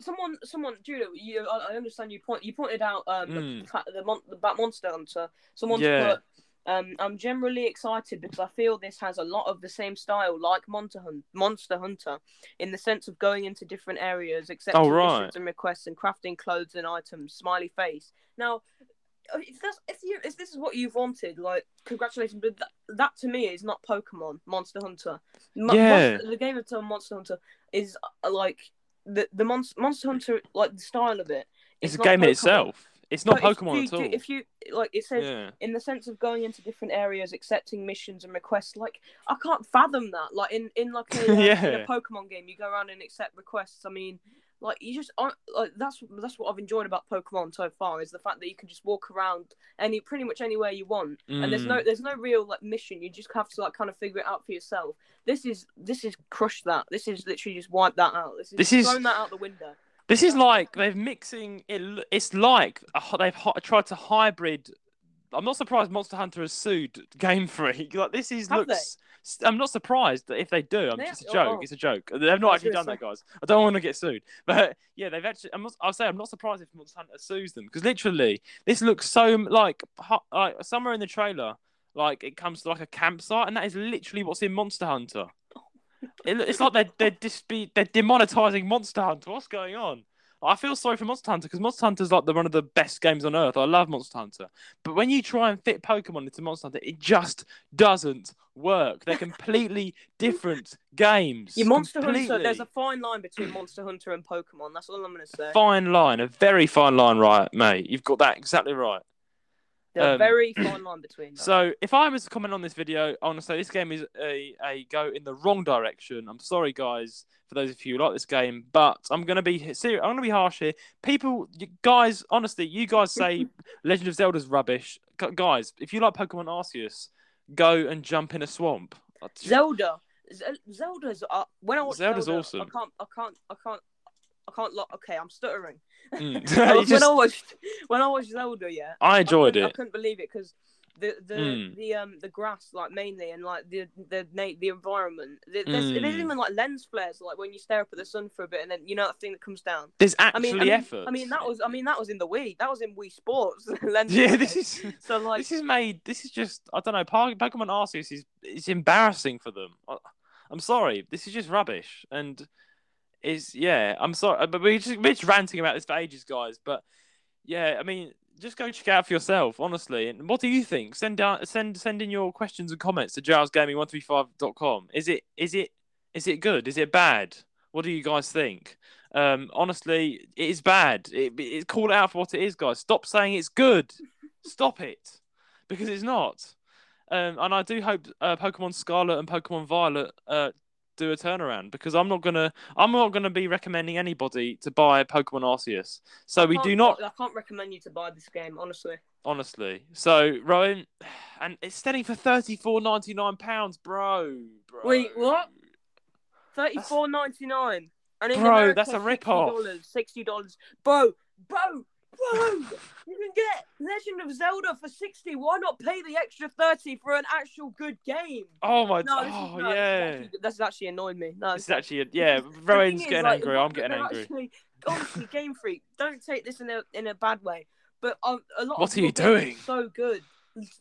someone someone Judah, you I I understand you point you pointed out um Mm. the the mon- the Bat Monster Hunter. Someone's Yeah. put um I'm generally excited because I feel this has a lot of the same style like Monster Hunt Monster Hunter in the sense of going into different areas, accepting Oh, right. missions and requests and crafting clothes and items. Smiley face. Now. uh, If that's if you if this is what you've wanted, like congratulations, but that, that to me is not Pokemon Monster Hunter. Mo- Yeah. Monster- the game of Tom Monster Hunter is uh, like the the Monster, Monster Hunter like the style of it. It's a not game in itself. It's not But if Pokemon you at all. If you like, it says yeah. in the sense of going into different areas, accepting missions and requests. Like I can't fathom that. Like in in like a, uh, in a Pokemon game, you go around and accept requests. I mean. Like you just aren't like that's that's what I've enjoyed about Pokemon so far is the fact that you can just walk around any pretty much anywhere you want and there's no Mm. there's no real like mission you just have to like kind of figure it out for yourself this is this is crushed that this is literally just wipe that out this is, This is- thrown that out the window This is like they're mixing it. It's like they've tried to hybrid. I'm not surprised Monster Hunter has sued Game Freak. Like this is Have looks. I'm not surprised that if they do. I'm They- just a joke. oh. It's a joke. They've not I actually done that, guys. I don't want to get sued, but yeah, they've actually. I'm not, I'll say I'm not surprised if Monster Hunter sues them because literally this looks so like, like somewhere in the trailer, like it comes to like a campsite, and that is literally what's in Monster Hunter. It, it's like they're they're, dispe- they're demonetizing Monster Hunter. What's going on? I feel sorry for Monster Hunter because Monster Hunter is like the, one of the best games on earth. I love Monster Hunter, but when you try and fit Pokemon into Monster Hunter, it just doesn't work. They're completely different games. your monster Completely. hunter there's a fine line between monster hunter and pokemon that's all i'm gonna say fine line, a very fine line, right, mate? You've got that exactly right. There's a um, very fine line between them. So, if I was to comment on this video, I want to say this game is a, a go in the wrong direction. I'm sorry, guys, for those of you who like this game, but I'm gonna be serious. I'm gonna be harsh here. People, you guys, honestly, you guys say Legend of Zelda's rubbish. Gu- Guys, if you like Pokemon Arceus, go and jump in a swamp. Zelda zelda's uh, when i watch Zelda's zelda, awesome. i can't i can't i can't I can't. Lo- okay, I'm stuttering. Mm. when, just- I watched when I watched Zelda, yeah, I enjoyed couldn't- I couldn't believe it because the the Mm. the um the grass like mainly and like the the na- the environment. The, there's, Mm. there's even like lens flares like when you stare up at the sun for a bit and then you know that thing that comes down. There's I actually mean, I mean, effort. I mean that was I mean that was in the Wii. That was in Wii Sports. lens yeah, flares. this is. so like this is made. This is just. I don't know. Pokemon Arceus is. It's embarrassing for them. I, I'm sorry. This is just rubbish. And is yeah. I'm sorry. But we're just, we're just ranting about this for ages, guys. But yeah, I mean, just go check out for yourself, honestly. And what do you think? Send down. Send send in your questions and comments to jrsgaming135.com. Is it is it is it good? Is it bad? What do you guys think? Um, honestly, it is bad. It, it out for what it is, guys. Stop saying it's good. Stop it, because it's not. Um, and I do hope uh, Pokemon Scarlet and Pokemon Violet uh, do a turnaround because I'm not gonna I'm not gonna be recommending anybody to buy Pokemon Arceus. So we do not I can't recommend you to buy this game honestly. honestly. So Rowan, and it's selling for thirty four ninety nine pounds, bro. bro. Wait, what? Thirty four ninety nine. And in Bro, America, that's a rip-off. Sixty dollars. Bro, bro, Bro, you can get Legend of Zelda for sixty. Why not pay the extra thirty for an actual good game? Oh my! No, is, oh no, yeah. This is actually, this is actually annoying me. No, This is actually a, yeah. Rowan's getting like, angry. I'm getting angry. Actually, honestly, Game Freak, don't take this in a in a bad way. But um, a lot. What are you doing? So good.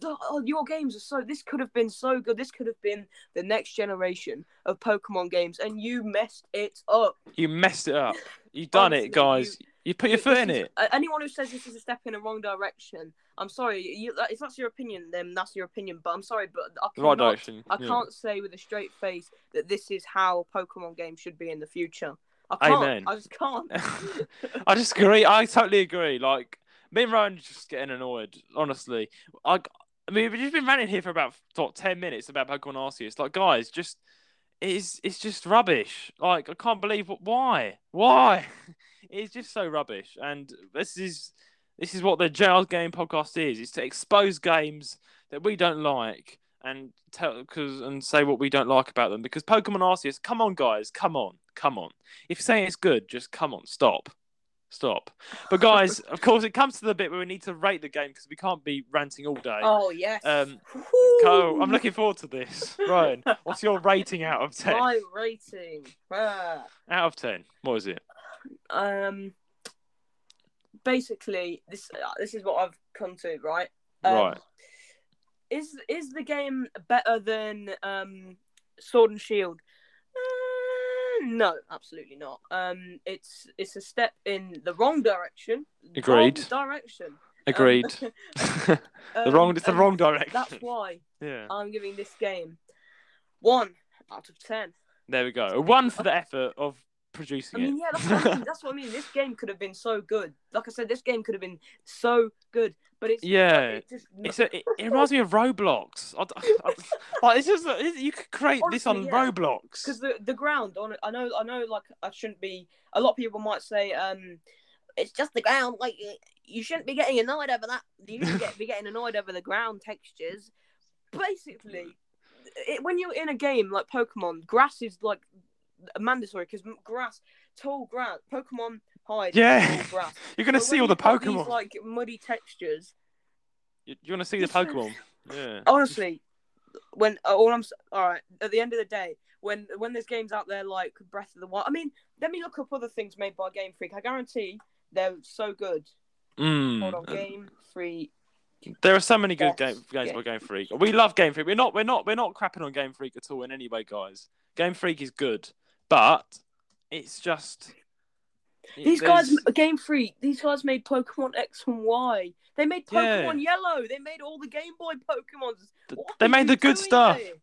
Oh, your games are so. This could have been so good. This could have been the next generation of Pokemon games, and you messed it up. You messed it up. You done Honestly, it, guys. You, put your foot in is- it. Anyone who says this is a step in the wrong direction, I'm sorry. You, if that's your opinion, then that's your opinion. But I'm sorry, but I The right cannot direction. I yeah. can't say with a straight face that this is how Pokemon games should be in the future. I can't. Amen. I just can't. I just agree. I totally agree. Like me and Ryan just getting annoyed. Honestly, I, I mean, we've just been ranting here for about what, ten minutes about Pokemon Arceus. Like, guys, just it's it's just rubbish. Like, I can't believe why, why. it's just so rubbish. And this is this is what the Jail Game Podcast is. is to expose games that we don't like and tell because and say what we don't like about them. Because Pokemon Arceus, come on, guys, come on, come on. If you're saying it's good, just come on, stop. Stop. But guys, of course, it comes to the bit where we need to rate the game because we can't be ranting all day. Oh yes. Um! Cole, I'm looking forward to this. Ryan, what's your rating out of ten? My rating. Ah. Out of ten, what is it? Um. Basically, this uh, this is what I've come to. Right. Um, Right. Is is the game better than um Sword and Shield? Uh, no, absolutely not. Um, it's it's a step in the wrong direction. Agreed. Wrong direction. Um, Agreed. the um, wrong, it's the wrong direction. That's why Yeah. I'm giving this game one out of ten. There we go. A one for the effort of I mean, it. yeah, that's what I mean. That's what I mean. This game could have been so good. Like I said, this game could have been so good, but it's Yeah. it just It's a, it, it reminds me of Roblox. I, I, like it's just you could create this on yeah. Roblox. because the the ground on it. I know, I know. Like I shouldn't be. A lot of people might say, um, it's just the ground. Like you shouldn't be getting annoyed over that. You shouldn't get, be getting annoyed over the ground textures. Basically, it, when you're in a game like Pokemon, grass is like mandatory because grass, tall grass, Pokemon hide. Yeah. tall grass. You're gonna But see all the Pokemon. These, like muddy textures. You, you want to see the Pokemon? Yeah. Honestly, when uh, all I'm all right at the end of the day, when when there's games out there like Breath of the Wild, I mean, let me look up other things made by Game Freak. I guarantee they're so good. Mm. Hold on, Game Freak. There are so many good Yes, game, games yeah. by Game Freak. We love Game Freak. We're not we're not we're not crapping on Game Freak at all in any way, guys. Game Freak is good, but it's just These guys, Game Freak. These guys made Pokemon X and Y. They made Yeah. Pokemon Yellow. They made all the Game Boy Pokemons. What they made the good stuff. here?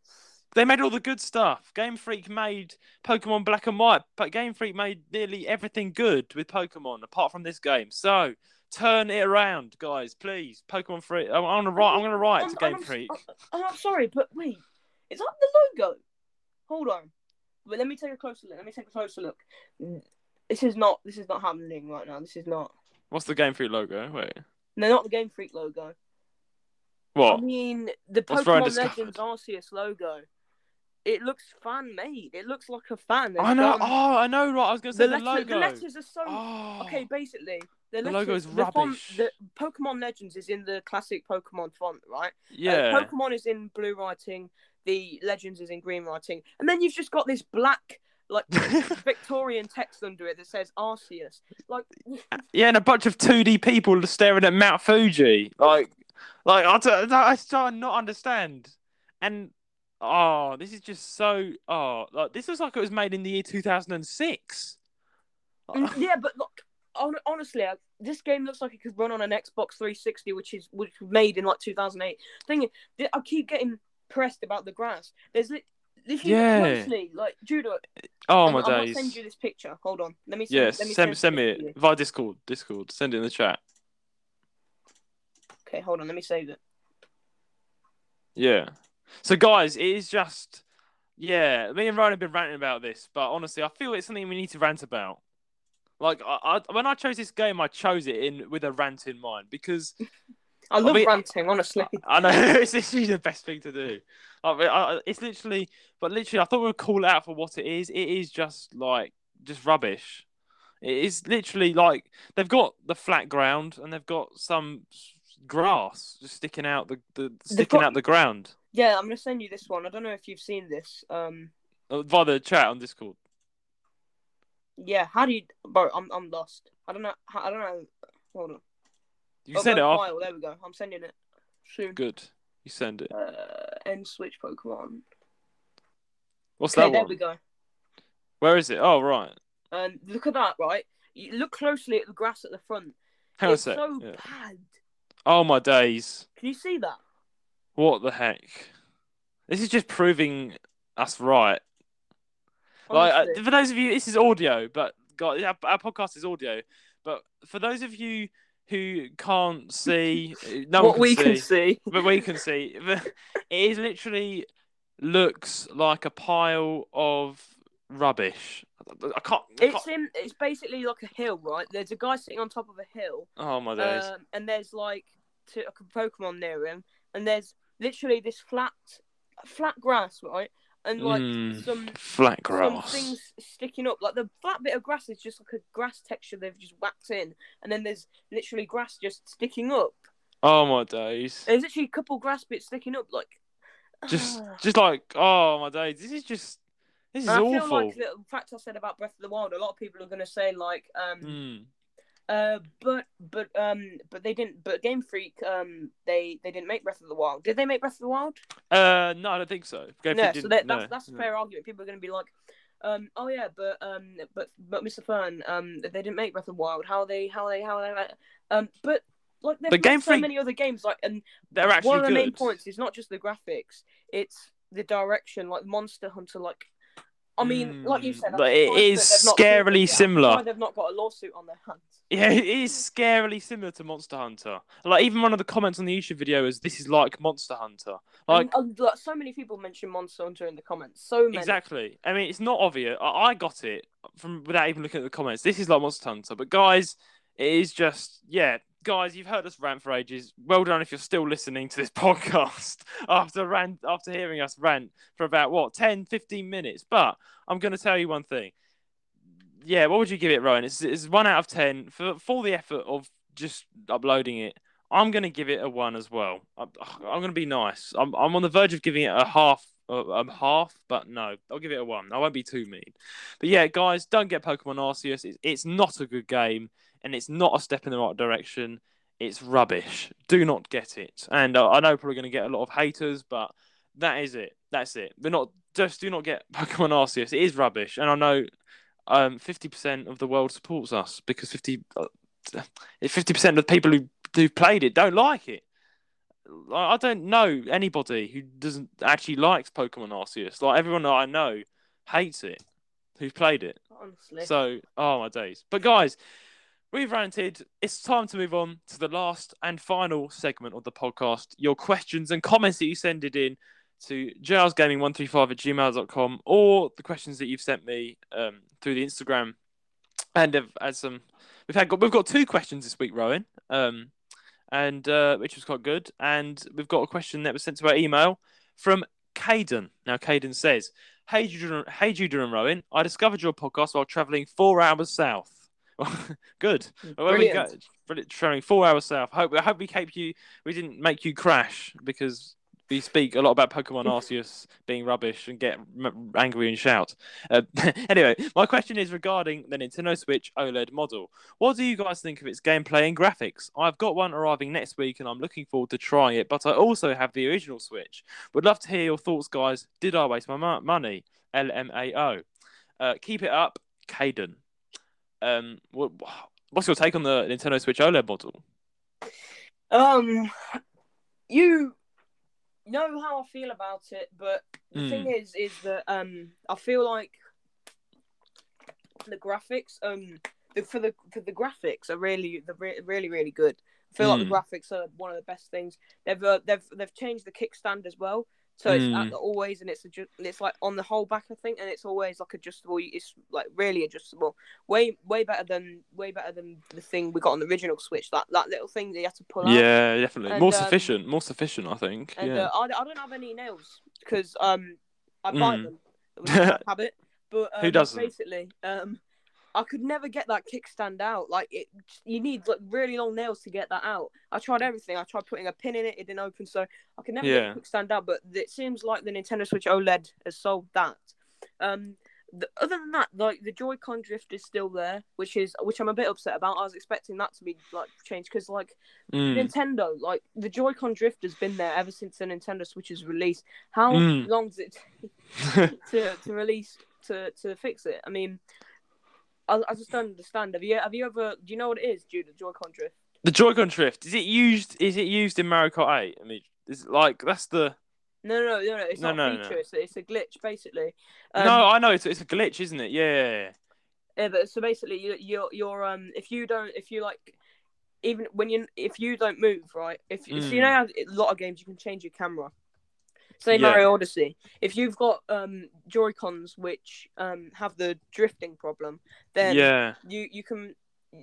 They made all the good stuff. Game Freak made Pokemon Black and White, but Game Freak made nearly everything good with Pokemon apart from this game. So turn it around, guys, please. Pokemon Freak. I'm gonna write. I'm gonna write I'm- to Game I'm, Freak. I'm, I'm sorry, but wait, is that the logo? Hold on, but let me take a closer look. Let me take a closer look. This is not. This is not happening right now. This is not. What's the Game Freak logo? Wait, No, not the Game Freak logo. what? I mean the What's Pokemon? Legends Arceus logo. It looks fan made. It looks like a fan. I know. There's, um, Oh, I know. Right, I was gonna say the, the, letter- logo. the letters are so. Oh. Okay, basically, the, The letters, logo is the font- rubbish. the Pokemon Legends is in the classic Pokemon font, right? Uh, Yeah. Pokemon is in blue writing. The Legends is in green writing, and then you've just got this black, like Victorian text under it that says Arceus. Like, yeah, and a bunch of 2D people staring at Mount Fuji. Like, like I, don't- I still not understand. And oh, this is just so oh, like this looks like it was made in the year 2006. mm, yeah, but look, hon- honestly, this game looks like it could run on an Xbox 360, which is which was made in like 2008. Thing I keep getting pressed about the grass. There's li- literally, Yeah. honestly, like Judah. Oh my gonna days. send you this picture. Hold on, let me. Send, Yes, let me send, send me to you. it via Discord. Discord. Send it in the chat. Okay, hold on, let me save it. Yeah. So, guys, it is just, yeah. Me and Ryan have been ranting about this, but honestly, I feel it's something we need to rant about. Like, I, I, when I chose this game, I chose it in with a rant in mind because I love mean- ranting, honestly. I know it's literally the best thing to do. I, I- it's literally, but literally, I thought we'd call it out for what it is. It is just like just rubbish. It is literally like they've got the flat ground and they've got some grass just sticking out the, the sticking got- out the ground Yeah, I'm gonna send you this one. I don't know if you've seen this. Um, uh, via the chat on Discord. yeah. How do you, bro? I'm I'm lost. I don't know. I don't know. Hold on. You can send it off. file, There we go. I'm sending it soon. Good. You send it. Uh, end switch Pokemon. What's Okay, that there one? we go. Where is it? Oh right. And look at that, right? You look closely at the grass at the front. A it's sec. so Yeah. bad. Oh my days. Can you see that? What the heck? This is just proving us right. Like uh, for those of you, this is audio, but God, our, our podcast is audio. But for those of you who can't see, uh, no what one we can can see, see. but we can see, it is literally looks like a pile of rubbish. I can't. I It's can't in. It's basically like a hill, right? There's a guy sitting on top of a hill, oh my days! um, and there's like two, like a Pokemon near him, and there's literally this flat, flat grass, right? And like Mm, some flat grass, some grass. things sticking up. Like the flat bit of grass is just like a grass texture they've just whacked in, and then there's literally grass just sticking up. Oh my days! There's actually a couple grass bits sticking up, like Just, just like oh my days! This is just, this is I awful. feel like the fact I said about Breath of the Wild, a lot of people are going to say like, um, Mm. Uh, but but um, but they didn't. But Game Freak, um, they they didn't make Breath of the Wild. Did they make Breath of the Wild? Uh, no, I don't think so. Game no. Freak So that, no, that's that's a no. fair argument. People are going to be like, um, oh yeah, but um, but but Mr. Fern, um, they didn't make Breath of the Wild. How are they? How are they? How are they? Um, but like got Game so Freak- many other games. Like, and They're actually one of the good. main points is not just the graphics; it's the direction. Like Monster Hunter, like. I mean, like you said, I'm but it is that they've not scarily sued them. I'm similar. They've not got a lawsuit on their hands. Yeah, it is scarily similar to Monster Hunter. Like even one of the comments on the YouTube video is this is like Monster Hunter. Like and, uh, like, so many people mention Monster Hunter in the comments. So many. exactly. I mean, it's not obvious. I, I got it from without even looking at the comments. This is like Monster Hunter, but guys, it is just yeah. Guys, you've heard us rant for ages. Well done if you're still listening to this podcast after rant after hearing us rant for about what 10, 15 minutes. But I'm going to tell you one thing. Yeah, what would you give it, Ryan? It's, it's one out of ten for for the effort of just uploading it. I'm going to give it a one as well. I'm, I'm going to be nice. I'm I'm on the verge of giving it a half, a, half, but no, I'll give it a one. I won't be too mean. But yeah, guys, don't get Pokemon Arceus. It's, it's not a good game, and it's not a step in the right direction. It's rubbish. Do not get it. And uh, I know probably going to get a lot of haters, but that is it. That's it. We're not just do not get Pokemon Arceus. It is rubbish, and I know um fifty percent of the world supports us because fifty fifty percent of the people who who played it don't like it. I I don't know anybody who doesn't actually likes Pokemon Arceus. Like everyone that I know hates it, who's played it. Honestly. So, oh my days. But guys, we've ranted. It's time to move on to the last and final segment of the podcast. Your questions and comments that you send it in to jrsgaming135 at gmail.com or the questions that you've sent me um, through the Instagram. And have had some, we've had we've got two questions this week, Rowan, um, and uh, which was quite good. And we've got a question that was sent to our email from Caden. Now, Caden says, Hey Judah, hey Judah and Rowan, I discovered your podcast while travelling four hours south. Good. Where we go, Brilliant. brilliant, travelling four hours south. Hope I hope we kept you. We didn't make you crash because we speak a lot about Pokemon Arceus being rubbish and get angry and shout. Uh, anyway, my question is regarding the Nintendo Switch OLED model. What do you guys think of its gameplay and graphics? I've got one arriving next week and I'm looking forward to trying it, but I also have the original Switch. Would love to hear your thoughts, guys. Did I waste my money? LMAO. Uh, keep it up, Caden. Um, what, what's your take on the Nintendo Switch OLED model? Um, you know how I feel about it, but the Mm. thing is, is that um, I feel like the graphics, um, the, for the for the graphics are really the re- really really good. I feel like Mm. the graphics are one of the best things. They've uh, they've they've changed the kickstand as well. So it's Mm. at the, always and it's adju- it's like on the whole back I think and it's always like adjustable. It's like really adjustable. Way way better than way better than the thing we got on the original Switch. That that little thing that you had to pull out. Yeah, definitely. And, more um, sufficient. More sufficient, I think. And yeah. uh, I, I don't have any nails because um I bite Mm. them. It was habit. But um, Who doesn't? Basically, um, I could never get that kickstand out. Like it, you need like really long nails to get that out. I tried everything. I tried putting a pin in it. It didn't open, so I could never Yeah. get kickstand out. But it seems like the Nintendo Switch OLED has solved that. Um, the, other than that, like the Joy-Con drift is still there, which is which I'm a bit upset about. I was expecting that to be like changed because like Mm. Nintendo, like the Joy-Con drift has been there ever since the Nintendo Switch's released. How Mm. long does it take to, to release to, to fix it? I mean, I, I just don't understand. Have you have you ever do you know what it is, Jude? The Joy-Con drift. the Joy-Con drift is it used? Is it used in Mario Kart 8? I mean, is it like that's the No, no, no, no. It's No, not a no, feature. no. It's, a, it's a glitch, basically. Um, no. I know it's it's a glitch, isn't it? Yeah. Yeah, but so basically, you, you're you're um if you don't if you like even when you if you don't move right if so you Mm. know a lot of games you can change your camera. Say Yeah. Mario Odyssey, if you've got um Joy Cons which um have the drifting problem, then yeah. you you can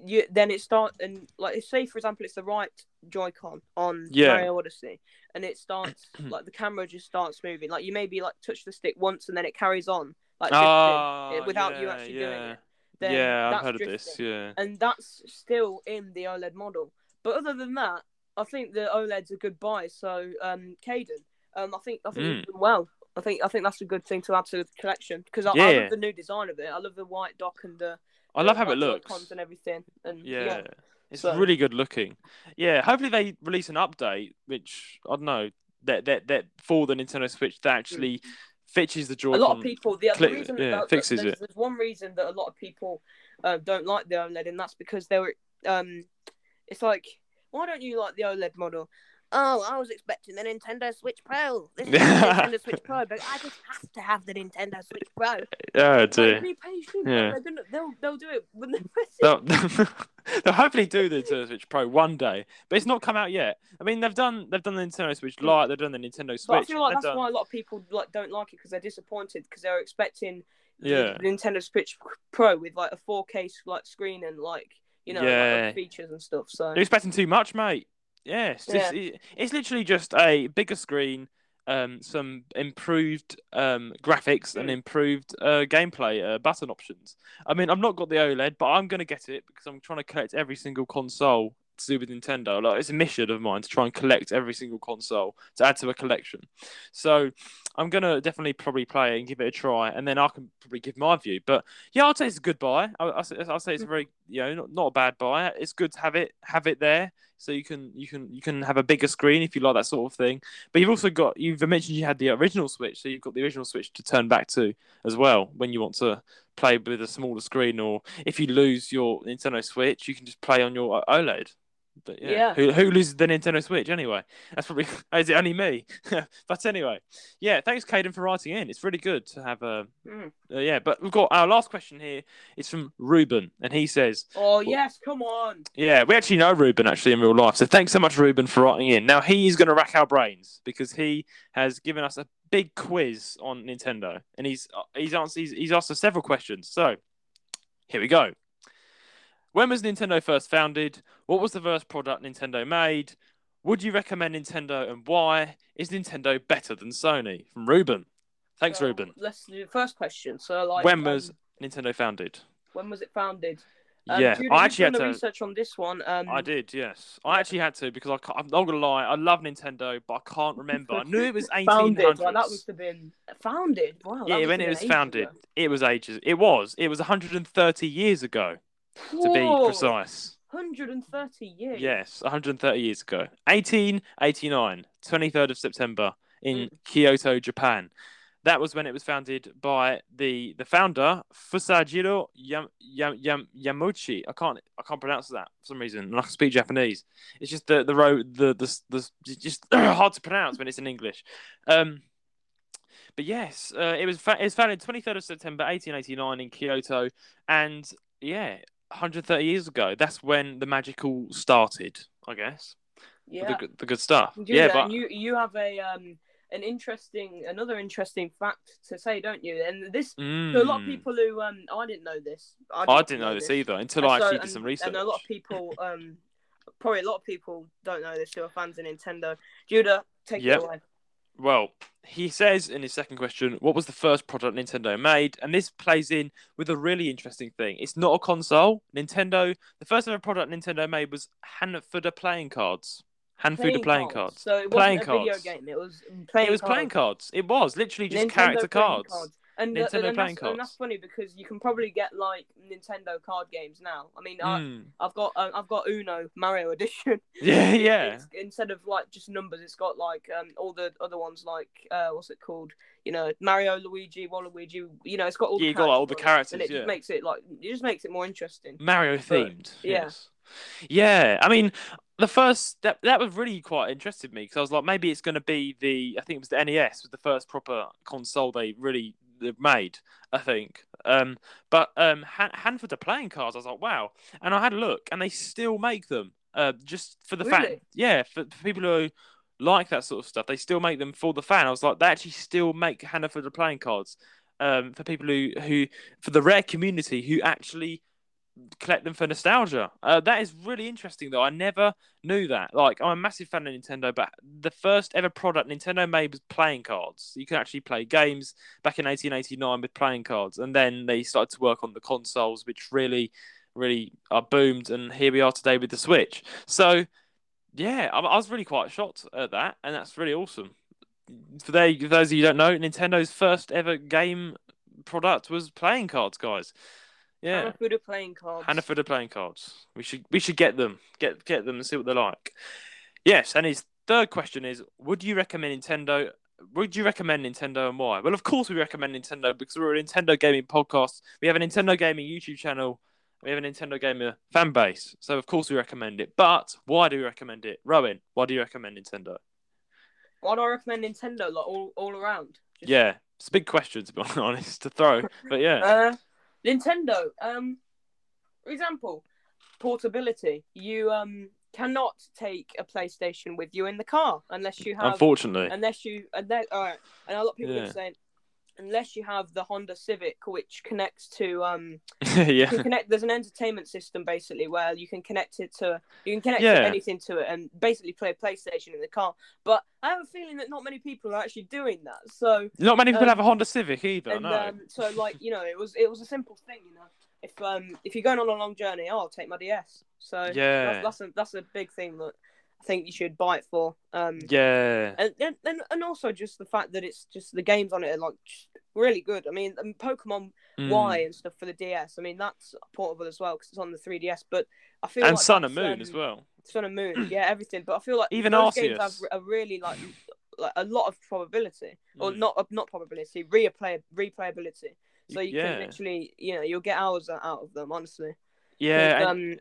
you then it start and like say for example it's the right Joy-Con on Yeah. Mario Odyssey and it starts like the camera just starts moving like you maybe like touch the stick once and then it carries on like drifting, eh, without you actually yeah. doing it then yeah, I've heard of this. Yeah. and that's still in the OLED model but other than that I think the OLED's a good buy so um Caden um I think I think Mm. done well I think I think that's a good thing to add to the collection because I, I love the new design of it I love the white dock and the I love how like, it looks. And everything. And Yeah. yeah, It's So- really good looking. Yeah, hopefully they release an update, which I don't know that that that for the Nintendo Switch that actually fixes the a Joy-Con. lot of people. The, the click- reason yeah, that, fixes there's, it. there's one reason that a lot of people uh, don't like the OLED, and that's because they were. Um, it's like, why don't you like the OLED model? Oh, I was expecting the Nintendo Switch Pro. This is the Nintendo Switch Pro, but I just have to have the Nintendo Switch Pro. Yeah, Like, dear. be patient. Yeah. Gonna, they'll they'll do it when they're They'll, they'll hopefully do the Nintendo Switch Pro one day, but it's not come out yet. I mean, they've done they've done the Nintendo Switch Lite, they've done the Nintendo Switch. But I feel like that's done- why a lot of people like don't like it because they're disappointed because they're expecting the Yeah. Nintendo Switch Pro with like a 4K like screen and like you know like, Yeah. other features and stuff. So You're expecting too much, mate. Yeah, it's, just, it- it's literally just a bigger screen, um, some improved um, graphics, and Mm. improved uh, gameplay uh, button options. I mean, I've not got the OLED, but I'm going to get it because I'm trying to collect every single console to do with Nintendo. Like, it's a mission of mine to try and collect every single console to add to a collection. So I'm going to definitely probably play it and give it a try, and then I can probably give my view. But yeah, I'd say it's a good buy. I, I, I'll say it's a very, you know, not, not a bad buy. It's good to have it have it there so you can you can you can have a bigger screen if you like that sort of thing. But you've also got you've mentioned you had the original Switch, so you've got the original Switch to turn back to as well when you want to play with a smaller screen, or if you lose your Nintendo Switch, you can just play on your OLED. But yeah, Yeah. Who, who loses the Nintendo Switch anyway? That's probably is it only me? but anyway, yeah. Thanks, Caden, for writing in. It's really good to have a Mm. uh, yeah. But we've got our last question here. It's from Ruben, and he says, oh yes, come on. yeah, we actually know Ruben actually in real life. So thanks so much, Ruben, for writing in. Now he is going to rack our brains because he has given us a big quiz on Nintendo, and he's uh, he's answered he's, he's asked us several questions. So here we go. When was Nintendo first founded? What was the first product Nintendo made? Would you recommend Nintendo and why? Is Nintendo better than Sony? From Ruben. Thanks, So, Ruben. Let's do the first question. So like, When um, was Nintendo founded? when was it founded? Um, yeah, I actually had to. research on this one. Um, I did, yes. I actually had to because I can't, I'm not gonna lie. I love Nintendo, but I can't remember. I knew it was Founded. 1800s. Like, that must have been founded. Wow. yeah, when it was founded, ago. it was ages. It was. It was 130 years ago, to be precise. 130 years. Yes, 130 years ago. 1889, 23rd of September in Mm. Kyoto, Japan. That was when it was founded by the the founder Fusajiro Yam, Yam, Yam, Yamuchi. I can't I can't pronounce that for some reason. And I can speak Japanese. It's just the the road the the, the just hard to pronounce when it's in English. Um, but yes, uh, it was fa- it was founded 23rd of September 1889 in Kyoto, and yeah, 130 years ago. That's when the magical started, I guess. Yeah. The, good- the good stuff. Do yeah, but you you have a um an interesting another interesting fact to say, don't you? And this Mm. a lot of people who um I didn't know this. I, I didn't know this either until And I so- actually did and- some research. And a lot of people um probably a lot of people don't know this who are fans of Nintendo. Judah, take Yep. it away. Well, he says in his second question, what was the first product Nintendo made? And this plays in with a really interesting thing. It's not a console. Nintendo, the first ever product Nintendo made was Hanafuda playing cards. Hanafuda playing, cards. So it Playing wasn't a video cards. game. It was playing. it was cards. playing cards. It was literally just Nintendo character playing cards. And, Nintendo and, playing that's, and that's funny because you can probably get like Nintendo card games now. I mean, I, Mm. I've got uh, I've got Uno Mario Edition. Yeah, yeah. It's, instead of like just numbers, it's got like um all the other ones like uh what's it called? You know, Mario, Luigi, Waluigi. You know, it's got all the you got, like, all the characters and it yeah. just makes it like it just makes it more interesting. Mario themed. yeah. Yes. Yeah. I mean, the first that that was really quite interested me because I was like, maybe it's going to be the I think it was the NES was the first proper console they really they made. I think. Um, but um, Han- Hanafuda playing cards. I was like, wow. And I had a look, and they still make them. Uh, just for the fact, yeah, for, for people who like that sort of stuff, they still make them for the fan. I was like, they actually still make Hanafuda the playing cards. Um, for people who who for the rare community who actually collect them for nostalgia. Uh, that is really interesting, though. I never knew that. Like, I'm a massive fan of Nintendo, but the first ever product Nintendo made was playing cards. You could actually play games back in 1889 with playing cards, and then they started to work on the consoles, which really, really uh, boomed. And here we are today with the Switch. So, yeah, I, I was really quite shocked at that, and that's really awesome. For, for those of you who don't know, Nintendo's first ever game product was playing cards, guys. Yeah. Hanafuda playing cards. Hannaford are playing cards. We should we should get them, get get them and see what they're like. Yes, and his third question is: Would you recommend Nintendo? Would you recommend Nintendo and why? Well, of course we recommend Nintendo because we're a Nintendo gaming podcast. We have a Nintendo gaming YouTube channel. We have a Nintendo gamer fan base, so of course we recommend it. But why do we recommend it, Rowan? Why do you recommend Nintendo? Why do I recommend Nintendo like all, all around? Just- Yeah, it's a big question to be honest to throw, but yeah, Uh, Nintendo. Um, for example, portability. You um cannot take a PlayStation with you in the car unless you have unfortunately, unless you and then all right. And a lot of people Yeah. are saying unless you have the Honda Civic, which connects to um yeah, connect. There's an entertainment system basically where you can connect it to you can connect Yeah. anything to it and basically play PlayStation in the car. But I have a feeling that not many people are actually doing that. So not many people um, have a Honda Civic either. and no, um, so like you know it was it was a simple thing you know if um if you're going on a long journey oh, I'll take my DS so Yeah. that's, that's a that's a big thing that I think you should buy it for um yeah, and and and, and also just the fact that it's just the games on it are like really good I mean Pokemon Mm. Y and stuff for the DS I mean that's portable as well because it's on the 3DS but I feel and like Sun and Moon um, as well. Sun and Moon yeah everything but I feel like Even those games have a really like like a lot of probability or Mm. not not probability replay replayability so you yeah, can literally, you know, you'll get hours out of them, Honestly. yeah, and- um,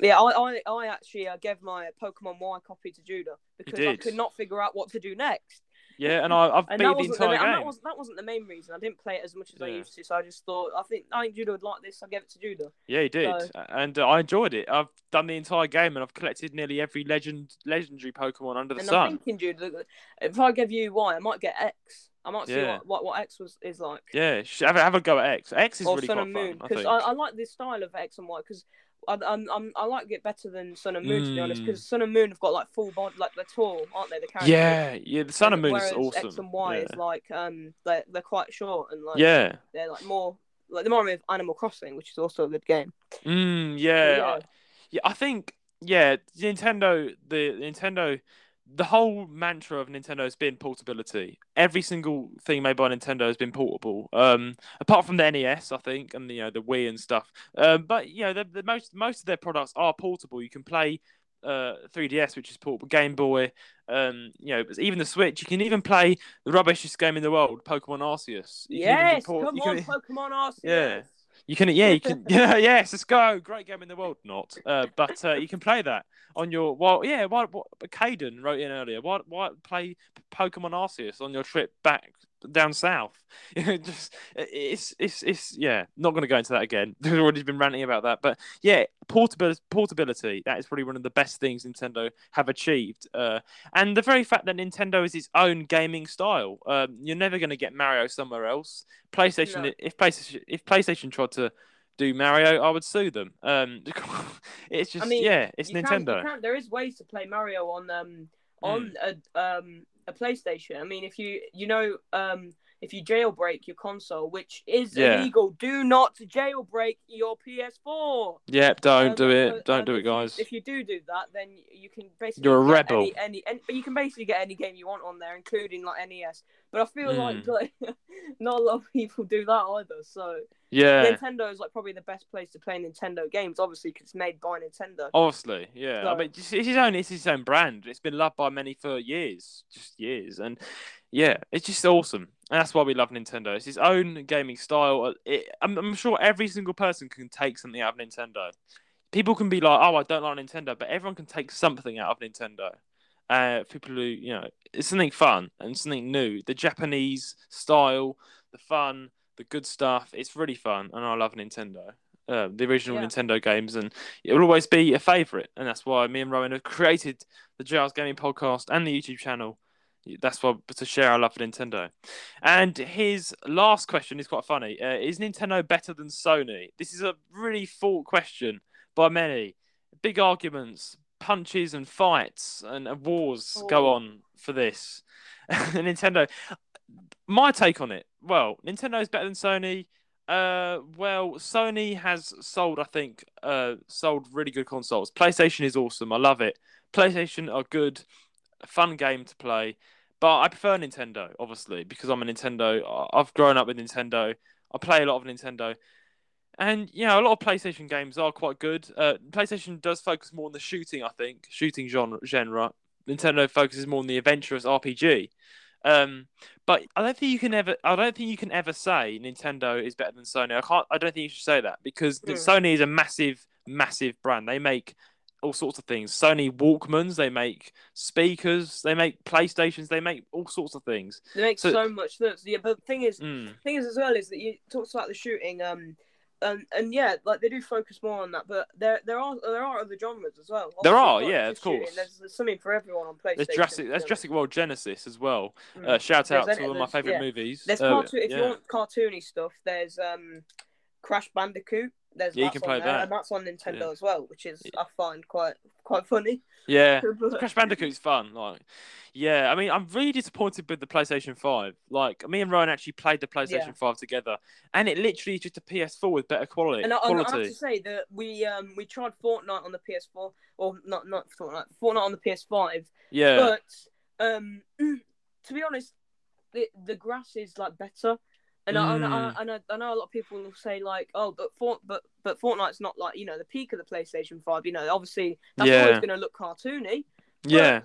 yeah, I, I, I actually uh, gave my Pokemon Y copy to Judah because I did? could not figure out what to do next. yeah, and I, I've And beat the wasn't the, entire and that wasn't that wasn't the main reason. I didn't play it as much as I used to, so I just thought I think I think Judah would like this. I gave it to Judah. Yeah, he did, So- and uh, I enjoyed it. I've done the entire game, and I've collected nearly every legend, legendary Pokemon under the and sun. I'm thinking, Judah, if I give you Y, I might get X. I might see Yeah. what, what, what X was is like. Yeah, have a, have a go at X. X is or really Sun quite and Moon fun. I because think. I, I, like the style of X and Y because I, I'm, I'm, I like it better than Sun and Moon to be honest Mm. because Sun and Moon have got like full body like they're tall aren't they the characters yeah, yeah, the Sun and Moon is awesome. X and Y yeah. is like um they're, they're quite short and like yeah. they're like more like the more of Animal Crossing which is also a good game Mm, yeah, yeah. I, yeah. I think yeah, Nintendo, the Nintendo, the whole mantra of Nintendo has been portability. Every single thing made by Nintendo has been portable. Um, apart from the NES, I think, and the, you know the Wii and stuff. Um, but you know the, the most most of their products are portable. You can play uh 3DS, which is portable, Game Boy. Um, you know, even the Switch. You can even play the rubbishest game in the world, Pokemon Arceus. You yes port- come on can- Pokemon Arceus Yeah. You can, yeah, you can, yeah, yes, let's go. Great game in the world, not. Uh, but uh, you can play that on your, well, yeah. What, what Caden wrote in earlier. What, what play Pokemon Arceus on your trip back down south? Just, it's, it's, it's, yeah. Not going to go into that again. We've already been ranting about that, but yeah, portability, portability. That is probably one of the best things Nintendo have achieved. Uh, and the very fact that Nintendo is its own gaming style. Um, you're never going to get Mario somewhere else. PlayStation, No. if PlayStation, if PlayStation tried to do Mario, I would sue them. Um, it's just, I mean, yeah, it's can- Nintendo. you can- there is ways to play Mario on um on a um a PlayStation. I mean, if you you know um if you jailbreak your console, which is Yeah. illegal, do not jailbreak your PS4. Yep, don't Um, do it. Don't do it, guys. If you do do that, then you can basically You're a rebel. Any, any, any, but you can basically get any game you want on there, including like NES. But I feel like, Mm. like not a lot of people do that either. So Yeah, Nintendo is like probably the best place to play Nintendo games, obviously because it's made by Nintendo. obviously, yeah. I mean, it's it's his own. It's his own brand. It's been loved by many for years, just years, and yeah, it's just awesome. And that's why we love Nintendo. It's his own gaming style. It, I'm, I'm sure every single person can take something out of Nintendo. People can be like, "Oh, I don't like Nintendo," but everyone can take something out of Nintendo. Uh, people who you know, it's something fun and something new. The Japanese style, the fun, the good stuff. It's really fun, and I love Nintendo. Uh, the original Yeah. Nintendo games, and it will always be a favourite. And that's why me and Rowan have created the Giles Gaming Podcast and the YouTube channel. That's why to share our love for Nintendo. And his last question is quite funny. Uh, is Nintendo better than Sony? This is a really thought question by many. Big arguments, punches and fights and, wars go Oh. on for this. Nintendo. My take on it. Well, Nintendo is better than Sony. Uh, well, Sony has sold, I think, uh, sold really good consoles. PlayStation is awesome. I love it. PlayStation are good, fun game to play. But I prefer Nintendo, obviously, because I'm a Nintendo. I've grown up with Nintendo. I play a lot of Nintendo. And, you know, a lot of PlayStation games are quite good. Uh, PlayStation does focus more on the shooting, I think, shooting genre. genre. Nintendo focuses more on the adventurous RPG. Um, but I don't think you can ever. I don't think you can ever say Nintendo is better than Sony. I can't. I don't think you should say that because Hmm. Sony is a massive, massive brand. They make all sorts of things. Sony Walkmans. They make speakers. They make PlayStations. They make all sorts of things. They make So- so, much sense. Yeah, but the thing is, Mm. thing is as well is that you talked about the shooting, um, um, and yeah, like they do focus more on that. But there, there are there are other genres as well. There are, yeah, of course. There's, there's something for everyone on PlayStation. There's Jurassic. There's Jurassic World Genesis as well. honest. Uh, shout There's out any- to one of my favorite yeah. movies. There's Uh, cartoon. If yeah. you want cartoony stuff, there's um, Crash Bandicoot. There's Yeah, you can play there, that. and that's on Nintendo Yeah. as well, which is. I find quite quite funny. Yeah. But- Crash Bandicoot's fun. Like, yeah, I mean, I'm really disappointed with the PlayStation 5. Like, me and Ryan actually played the PlayStation Yeah. 5 together, and it literally is just a PS4 with better quality. And I, and I have to say that we um we tried Fortnite on the PS4, or not not Fortnite, Fortnite on the PS5. yeah, But um, to be honest, the the grass is like better. And, I, and, I, Mm. and I, I know a lot of people will say like, oh, but Fort, but but Fortnite's not like you know the peak of the PlayStation Five. You know, obviously that's Yeah. always going to look cartoony. yeah,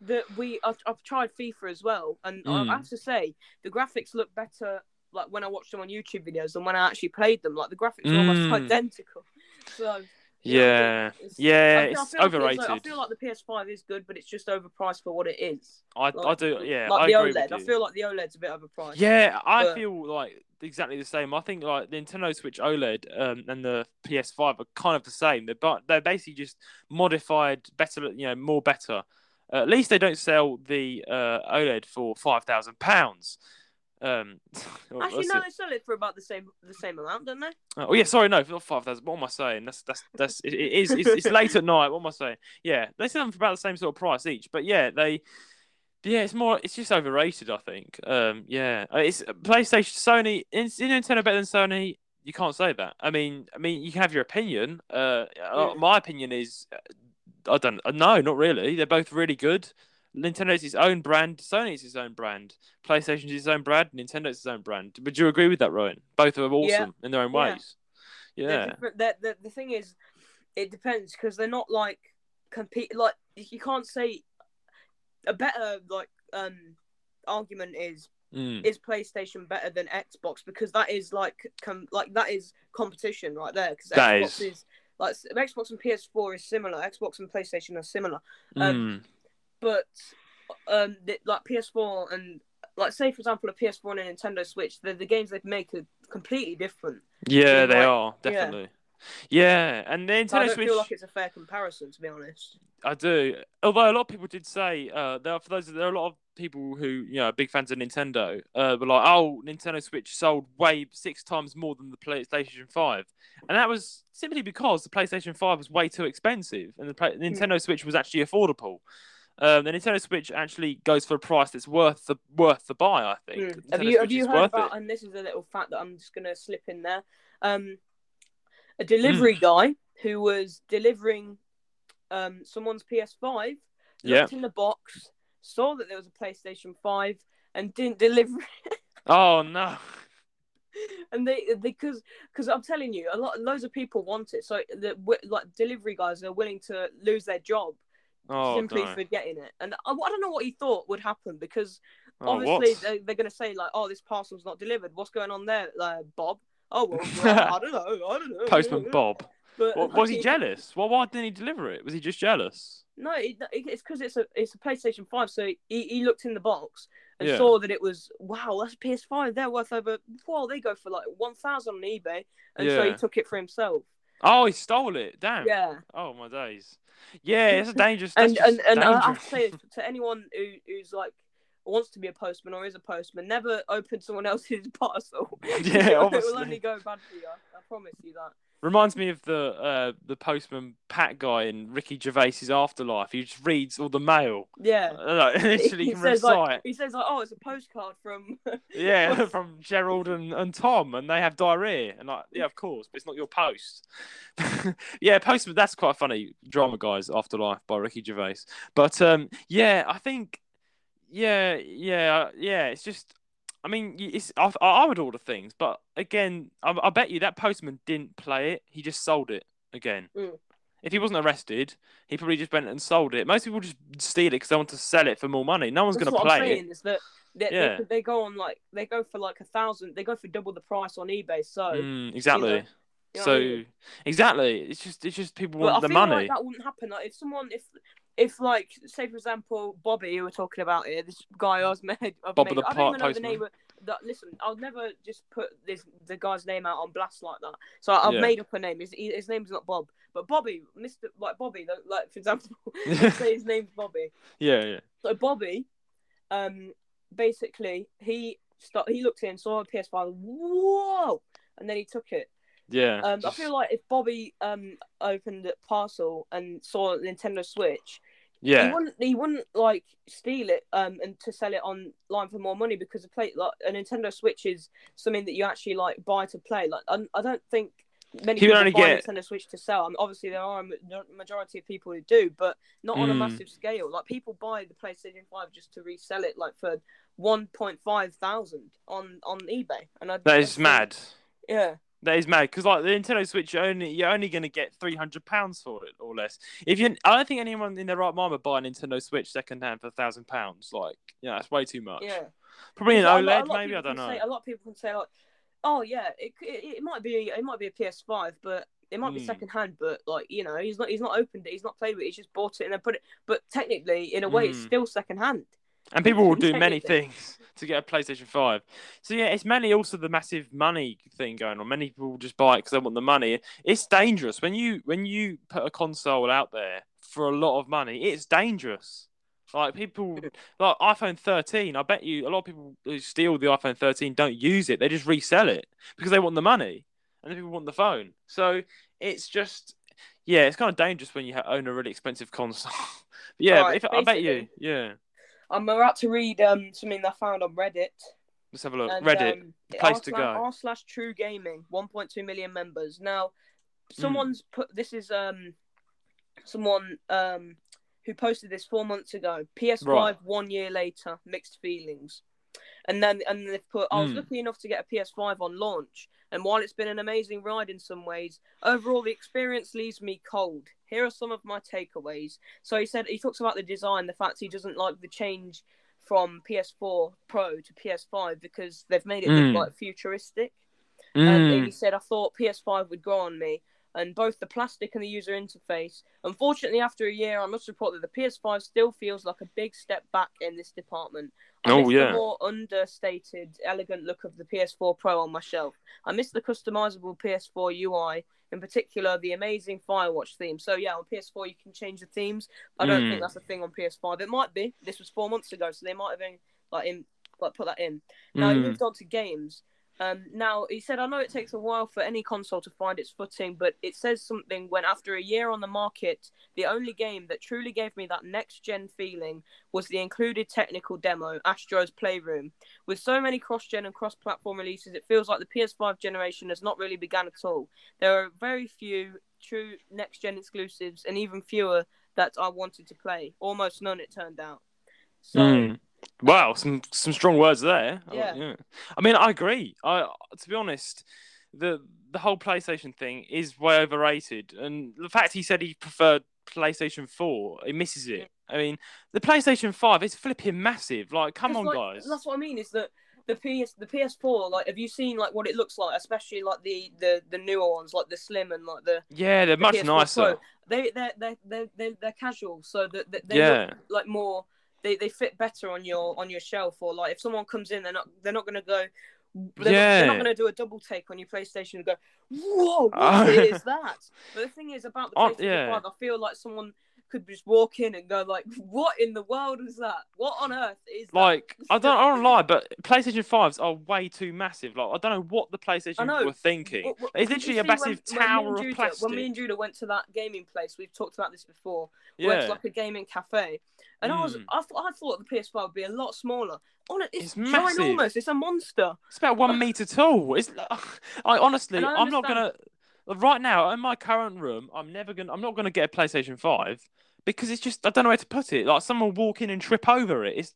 That we I've, I've tried FIFA as well, and Mm. I have to say the graphics look better like when I watched them on YouTube videos than when I actually played them. Like the graphics are almost Mm. identical. So yeah, it's- yeah. I feel- I It's feel overrated. like- I feel like the PS5 is good, but it's just overpriced for what it is. I, I do. Yeah, like I the agree OLED. I feel like the OLED's a bit overpriced. Yeah, I But- feel like exactly the same. I think like the Nintendo Switch OLED um, and the PS5 are kind of the same. They're but they're basically just modified, better, you know, more better. Uh, at least they don't sell the uh, OLED for five thousand pounds. Um, Actually, what's no, it? they sell it for about the same the same amount, don't they? Oh yeah, sorry, no, not five thousand. What am I saying? That's that's that's it, it is. It's, it's late at night. What am I saying? Yeah, they sell them for about the same sort of price each. But yeah, they. Yeah, it's more. It's just overrated. I think. Um, yeah, Uh, it's PlayStation, Sony. Is Nintendo better than Sony? You can't say that. I mean, I mean, you can have your opinion. Uh, uh, Yeah. my opinion is, uh, I don't. uh, No, not really. They're both really good. Nintendo's its own brand. Sony's its own brand. PlayStation's its own brand. Nintendo's its own brand. Would you agree with that, Ryan? Both are awesome in their own Yeah. ways. Yeah. they're- they're- the thing is, it depends because they're not like compete. Like you can't say a better like um argument is Mm. is PlayStation better than Xbox because that is like com- like that is competition right there because Xbox is. is. like Xbox and PS4 is similar. Xbox and PlayStation are similar, um, Mm. But um like PS4 and like say for example a PS4 and a Nintendo Switch, the the games they make are completely different. Yeah, Yeah, they like- are definitely. Yeah, and the So I Nintendo don't Switch. feel like it's a fair comparison to be honest. I do. Although a lot of people did say, uh, there are, for those, there are a lot of people who, you know, are big fans of Nintendo, uh, were like, oh, Nintendo Switch sold way six times more than the PlayStation 5. And that was simply because the PlayStation 5 was way too expensive and the play- Nintendo Switch was actually affordable. Um, the Nintendo Switch actually goes for a price that's worth the worth the buy. I think. Mm. Have you have you heard about? it. And this is a little fact that I'm just gonna slip in there. Um, a delivery guy who was delivering um someone's PS5 Yeah. looked in the box, saw that there was a PlayStation 5, and didn't deliver it. Oh no. and they because because I'm telling you, a lot loads of people want it. So the like delivery guys are willing to lose their job Oh simply no. for getting it. And I, I don't know what he thought would happen because Oh, obviously what? they, they're going to say like, "Oh, this parcel's not delivered. What's going on there, uh, Bob?" Oh well, well, I don't know. I don't know. Postman Bob. But, What, was he like, jealous? Well, why didn't he deliver it? Was he just jealous? No, it, it's because it's a it's a PlayStation Five. So he, he looked in the box and Yeah. saw that it was wow, that's a PS5. They're worth over well, they go for like one thousand on eBay, and so he took it for himself. Oh, he stole it. Damn. Yeah, Oh my days. Yeah, it's a dangerous. And and and I have dangerous. to say to anyone who who's like wants to be a postman or is a postman, never open someone else's parcel. Yeah, obviously. it will only go bad for you. I promise you that. Reminds me of the uh, the postman Pat guy in Ricky Gervais's Afterlife. He just reads all the mail. Yeah. Uh, Like, literally he can says recite. like he says like oh it's a postcard from Yeah, from Gerald and, and Tom, and they have diarrhea. And like, yeah, of course, but it's not your post. yeah, Postman. That's quite funny. Drama guys, Afterlife by Ricky Gervais. But um, yeah, I think, yeah, yeah, yeah. It's just, I mean, it's I, I would order things, but again, I, I bet you that Postman didn't play it. He just sold it again. Mm. If he wasn't arrested, he probably just went and sold it. Most people just steal it because they want to sell it for more money. No one's going to what I'm it. saying is that they, Yeah. they, they go on like they go for like a thousand. They go for double the price on eBay. So Mm, exactly. you know so I mean? exactly, it's just it's just people But I want the feel money. like that wouldn't happen. Like if someone, if if like say for example Bobby, who we're talking about here, this guy I was made, I've Bob made, the I don't even know the name. Of, that listen, I'll never just put this the guy's name out on blast like that. So I've Yeah. made up a name. His his name's not Bob, but Bobby, Mister like Bobby, like- for example, say his name's Bobby. yeah, yeah, So Bobby, um, basically he start he looked in, saw a PS5, whoa, and then he took it. yeah. Um, I feel like if Bobby um opened a parcel and saw a Nintendo Switch, he wouldn't he wouldn't like steal it um and to sell it online for more money because a play like a Nintendo Switch is something that you actually like buy to play. Like I, I don't think many He people only buy get- a Nintendo Switch to sell. I mean, obviously there are a majority of people who do, but not on a Mm. massive scale. Like people buy the PlayStation Five just to resell it like for one point five thousand on on eBay, and I, that I think- mad. Yeah. That is mad because like the Nintendo Switch, you're only you're only going to get three hundred pounds for it or less. If you, I don't think anyone in their right mind would buy a Nintendo Switch second hand for a thousand pounds. Like, yeah, that's way too much. Yeah. Probably an So a lot- OLED, lot maybe. I don't know. Say, a lot of people can say like, "Oh yeah, it, it, it might be it might be a PS5, but it might be Hmm. second hand, but like you know, he's not he's not opened it, he's not played with it, he's just bought it and then put it. But technically, in a way, it's Hmm. still second hand. And people will do many things to get a PlayStation 5. So, yeah, it's mainly also the massive money thing going on. Many people just buy it because they want the money. It's dangerous. When you when you put a console out there for a lot of money, it's dangerous. Like, people, like iPhone 13, I bet you a lot of people who steal the iPhone 13 don't use it. They just resell it because they want the money and then people want the phone. So, it's just, yeah, it's kind of dangerous when you own a really expensive console. Yeah, Alright, if, I bet you, yeah. I'm about to read um something I found on Reddit. Let's have a look. And, Reddit. um, the place r to go. R slash True Gaming, 1.2 million members. Now, Hmm. someone's put this is um someone um who posted this four months ago. PS5 Right. one year later, mixed feelings. And then and they've put I was Hmm. lucky enough to get a PS5 on launch, and while it's been an amazing ride in some ways, overall the experience leaves me cold. Here are some of my takeaways. So he said he talks about the design, the fact he doesn't like the change from PS4 Pro to PS5 because they've made it Mm. look like futuristic. And Mm. he said, I thought PS5 would grow on me, and both the plastic and the user interface. Unfortunately, after a year, I must report that the PS5 still feels like a big step back in this department. I Oh, miss yeah. the more understated, elegant look of the PS4 Pro on my shelf. I miss the customizable PS4 UI, in particular the amazing Firewatch theme. So yeah, on PS4 you can change the themes. I don't Mm. think that's a thing on PS5. It might be. This was four months ago, so they might have been like in like put that in. Now Mm. moved on to games. Um, now he said, I know it takes a while for any console to find its footing, but it says something when after a year on the market, the only game that truly gave me that next gen feeling was the included technical demo, Astro's Playroom. With so many cross gen and cross platform releases, it feels like the PS5 generation has not really begun at all. There are very few true next gen exclusives, and even fewer that I wanted to play. Almost none, it turned out. So. Mm. Wow, some some strong words there. Oh, Yeah. I mean, I agree. I to be honest, the the whole PlayStation thing is way overrated, and the fact he said he preferred PlayStation Four, he misses it. I mean, the PlayStation Five is flipping massive. Like, come on, like- guys. That's what I mean. Is that the PS the PS4? Like, have you seen like what it looks like? Especially like the the the newer ones, like the Slim and like the Yeah, they're the much PS4 nicer. Pro. They they they they they they're casual, so that they, they Yeah. look like more. They, they fit better on your on your shelf, or like if someone comes in, they're not they're not gonna go. They're, Yeah. they're not going to do a double take on your PlayStation and go, "Whoa, what Oh. is that?" But the thing is about the Oh, PlayStation yeah. Five, I feel like someone could just walk in and go like, "What in the world is that? What on earth is that?" Like, I don't, I don't lie, but PlayStation Fives are way too massive. Like, I don't know what the PlayStation were thinking. What- what- It's literally a massive when- when tower of Judah- plastic. When me and Judah went to that gaming place, we've talked about this before. Went to yeah, like a gaming cafe, and I was Mm. I, thought I thought the PS5 would be a lot smaller. On it, It's it's, massive. ginormous. It's a monster. it's about one meter tall. It's, I honestly, I'm not gonna. Right now, in my current room, I'm never gonna. I'm not gonna get a PlayStation Five because it's just I don't know where to put it. Like someone walk in and trip over it. It's,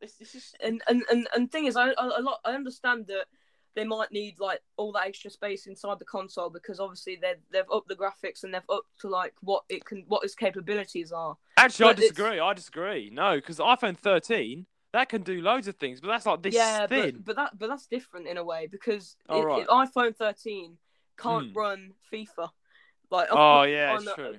it's, it's just. And and and and thing is, I I, a lot I understand that they might need like all that extra space inside the console because obviously they they've upped the graphics and they've upped to like what it can what its capabilities are. Actually, I but it's- disagree. I disagree. No, because iPhone 13 that can do loads of things, but that's like this yeah, thin. but but that but that's different in a way because it- right. it- iPhone 13 can't Hmm. run FIFA. Like Oh yeah, it's true.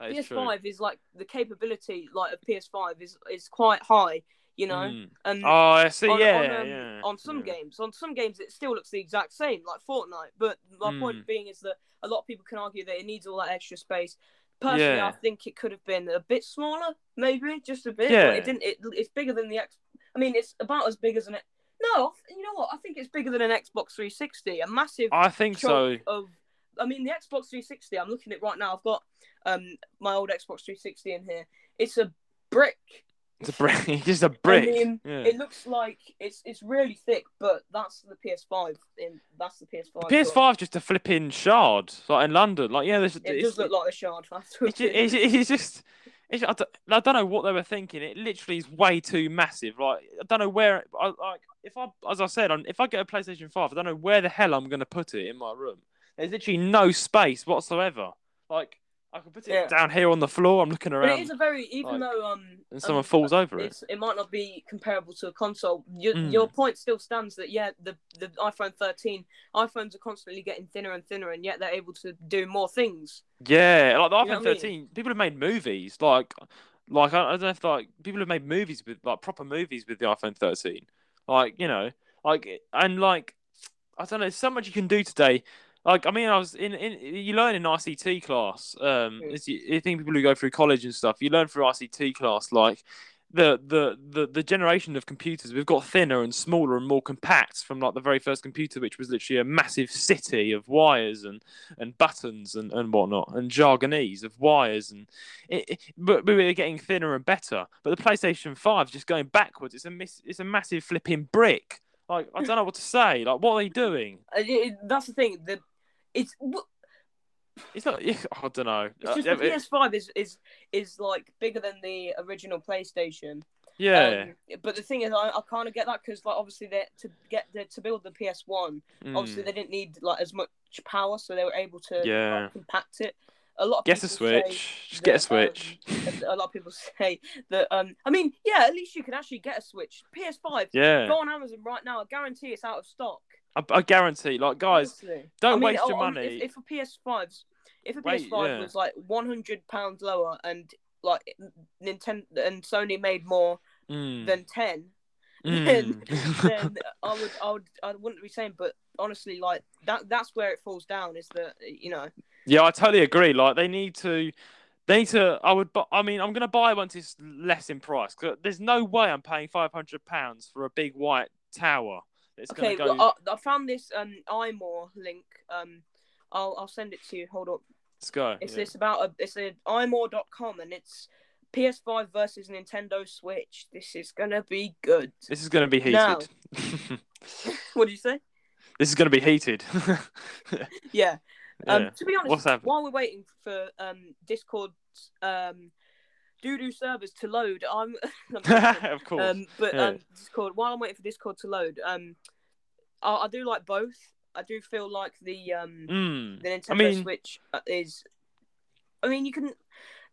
That is true. PS5 is like the capability like of PS5 is is quite high, you know. Mm. And Oh, I see. on, yeah, on, um, yeah. on some yeah. games, on some games it still looks the exact same, like Fortnite. But my Mm. point being is that a lot of people can argue that it needs all that extra space. Personally, Yeah. I think it could have been a bit smaller, maybe just a bit. Yeah. But it didn't. It, it's bigger than the X. I mean, it's about as big as an. No, you know what? I think it's bigger than an Xbox 360. A massive I think so. of. I mean, the Xbox 360. I'm looking at it right now. I've got um my old Xbox 360 in here. It's a brick. It's a brick. It's just a brick. mean, yeah. It looks like it's it's really thick, but that's the PS5. In that's the PS5. PS5 just a flipping shard, like in London. Like yeah, this, It does look like a shard. I it's, it's, it's just. I, don't, I don't know what they were thinking. It literally is way too massive. Like I don't know where. I, like if I, as I said, if I get a PlayStation Five, I don't know where the hell I'm going to put it in my room. There's literally no space whatsoever. Like I could put it Yeah. down here on the floor. I'm looking around. But around, it is a very even like, though um and someone um, falls over it. it might not be comparable to a console. Your, Mm. your point still stands that yeah, the the iPhone 13 iPhones are constantly getting thinner and thinner, and yet they're able to do more things. Yeah, like the You know iPhone what I mean? 13. People have made movies. Like, like I, I don't know if like people have made movies with like proper movies with the iPhone 13. Like you know, like and like I don't know. There's so much you can do today. Like I mean, I was in, in you learn in ICT class. Um, Mm. as you, think people who go through college and stuff, you learn through ICT class like. The, the, the, the generation of computers we've got thinner and smaller and more compact from like the very first computer which was literally a massive city of wires and and buttons and, and whatnot and jargonese of wires and it, it- but we were getting thinner and better but the playstation 5 is just going backwards it's a miss, it's a massive flipping brick like i don't know what to say like what are they doing Uh, that's the thing. The it's it's not i don't know it's Uh, just the it- PS5 is is is like bigger than the original PlayStation. yeah Um, but the thing is, I, I kind of get that because like obviously they to get the, to build the PS1, obviously Mm. they didn't need like as much power, so they were able to like, Yeah. compact it. A lot of get a switch just get a switch um, a lot of people say that. Um, I mean, yeah, at least you can actually get a Switch. PS5. yeah Go on Amazon right now. I guarantee it's out of stock. I, I guarantee like guys honestly. don't I mean, waste your oh, money If, if a PS5's, if a Wait, PS5 yeah. was like one hundred pounds lower and like Nintendo and Sony made more Mm, than ten, mm. then I would, I would, I wouldn't be saying. But honestly, like that, that's where it falls down. Is that you know, Yeah, I totally agree. Like they need to, they need to. I would. bu- I mean, I'm gonna buy once it's less in price. 'cause there's no way I'm paying five hundred pounds for a big white tower. It's Okay, go. well, I, I found this um iMore link. Um, I'll I'll send it to you. Hold up. Let's go. It's yeah. this about a it's a imore.com and it's PS5 versus Nintendo Switch. This is gonna be good. This is gonna be heated. Now- What did you say? this is gonna be heated. Yeah. Um, Yeah. to be honest, while we're waiting for um Discord's um doo-doo servers to load, I'm, I'm of course. um but yeah. um Discord while I'm waiting for Discord to load, um I, I do like both. I do feel like the um Mm. the Nintendo mean- Switch uh, is. I mean, you can.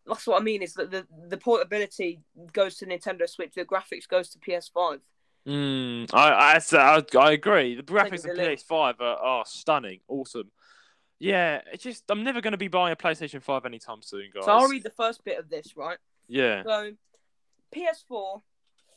That's what I mean is that the the portability goes to Nintendo Switch, the graphics goes to PS5. Mm, I, I, I, I agree. The graphics of PS5 are, are stunning, awesome. Yeah, it's just I'm never going to be buying a PlayStation 5 anytime soon, guys. So I'll read the first bit of this, right? Yeah. So, PS4,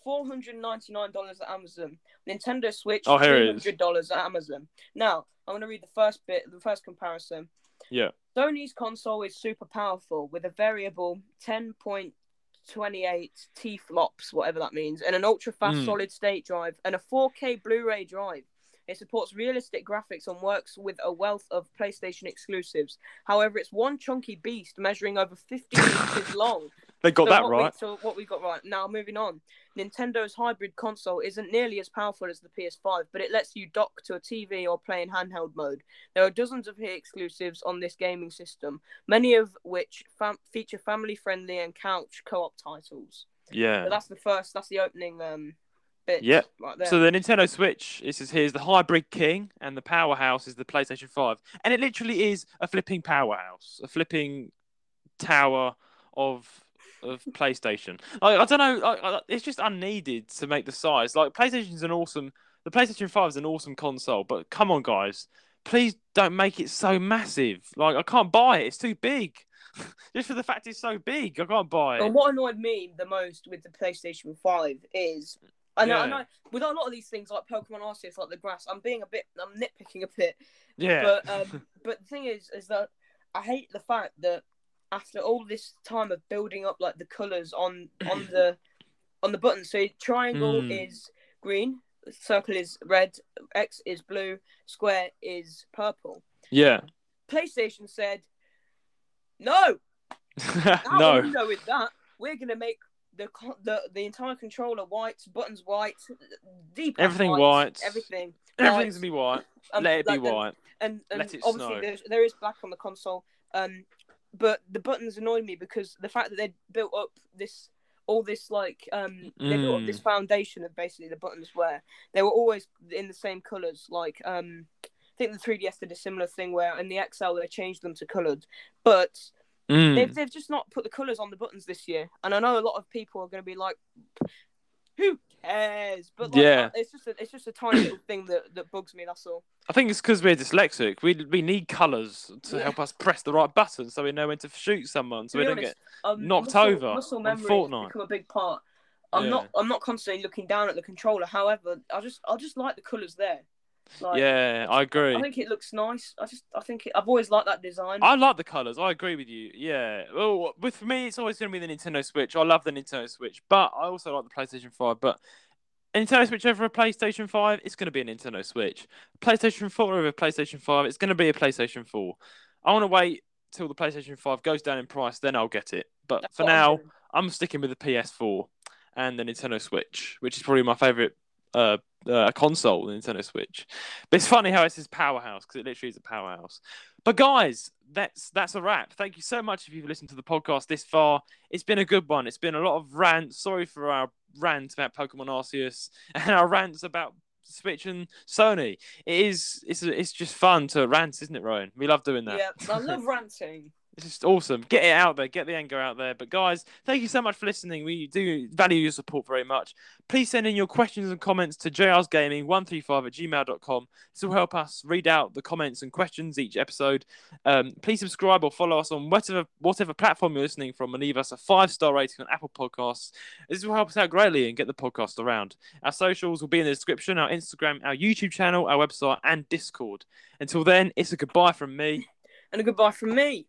four hundred ninety nine dollars at Amazon. Nintendo Switch, Oh, here three it is. hundred dollars at Amazon. Now I'm going to read the first bit, the first comparison. Yeah. Sony's console is super powerful with a variable 10.28 T flops, whatever that means, and an ultra fast Mm. solid state drive and a 4K Blu ray drive. It supports realistic graphics and works with a wealth of PlayStation exclusives. However, it's one chunky beast measuring over 15 inches long. They got So that right. We, so what we got right now, moving on. Nintendo's hybrid console isn't nearly as powerful as the PS5, but it lets you dock to a TV or play in handheld mode. There are dozens of hit exclusives on this gaming system, many of which fam- feature family-friendly and couch co-op titles. Yeah. So that's the first. That's the opening um, bit. Yep. Right. So the Nintendo Switch is is here's the hybrid king, and the powerhouse is the PlayStation Five, and it literally is a flipping powerhouse, a flipping tower of of PlayStation. Like, I don't know, I, I, it's just unneeded to make the size. Like PlayStation's an awesome, the PlayStation Five is an awesome console, but come on, guys, please don't make it so massive. Like I can't buy it; it's too big. just for the fact it's so big, I can't buy it. And what annoyed me the most with the PlayStation Five is. I know, I know. With a lot of these things, like Pokemon Arceus, like the grass, I'm being a bit, I'm nitpicking a bit. yeah, But um, but the thing is, is that I hate the fact that after all this time of building up like the colors on on the on the button, so triangle Mm. is green, circle is red, X is blue, square is purple. yeah. PlayStation said, "No, no. with that? We're gonna make." The, the the entire controller white, buttons white, deep Everything white. everything. Everything's white. gonna be white. Um, Let it be like white. and, and Let it obviously there is black on the console. Um, but the buttons annoyed me because the fact that they built up this all this like um they built up this Mm. foundation of basically the buttons where they were always in the same colors. Like um, I think the 3DS did a similar thing where in the XL they changed them to colored, but Mm. they've they've just not put the colors on the buttons this year. And I know a lot of people are going to be like. Who cares? But like, Yeah. it's just a, it's just a tiny little thing that, that bugs me. That's all. I think it's because we're dyslexic. We we need colours to Yeah. help us press the right button, so we know when to shoot someone, so we be don't get. um, knocked muscle, over Muscle memory Fortnite. become a big part. I'm Yeah. not. I'm not constantly looking down at the controller. However, I just. I just like the colours there. Like, yeah, I agree. I think it looks nice. I just. I think it, I've always liked that design. I like the colours. I agree with you. Yeah. Well, with me, it's always going to be the Nintendo Switch. I love the Nintendo Switch, but I also like the PlayStation Five. But Nintendo Switch over a PlayStation Five, it's going to be a Nintendo Switch. PlayStation Four over a PlayStation Five, it's going to be a PlayStation Four. I want to wait till the PlayStation Five goes down in price, then I'll get it. But That's for what I'm now. I'm sticking with the PS4 and the Nintendo Switch, which is probably my favorite uh, uh, console, the Nintendo Switch. But it's funny how it says powerhouse because it literally is a powerhouse. But guys, that's that's a wrap. Thank you so much if you've listened to the podcast this far. It's been a good one. It's been a lot of rants. Sorry for our rant about Pokemon Arceus and our rants about Switch and Sony. It is it's it's just fun to rant, isn't it, Ryan? We love doing that. Yeah, I love ranting. It's just awesome. Get it out there. Get the anger out there. But guys, thank you so much for listening. We do value your support very much. Please send in your questions and comments to jrsgaming135 at gmail.com. This will help us read out the comments and questions each episode. Um, please subscribe or follow us on whatever whatever platform you're listening from and leave us a five star rating on Apple Podcasts. This will help us out greatly and get the podcast around. Our socials will be in the description our Instagram, our YouTube channel, our website, and Discord. Until then, it's a goodbye from me. And a goodbye from me.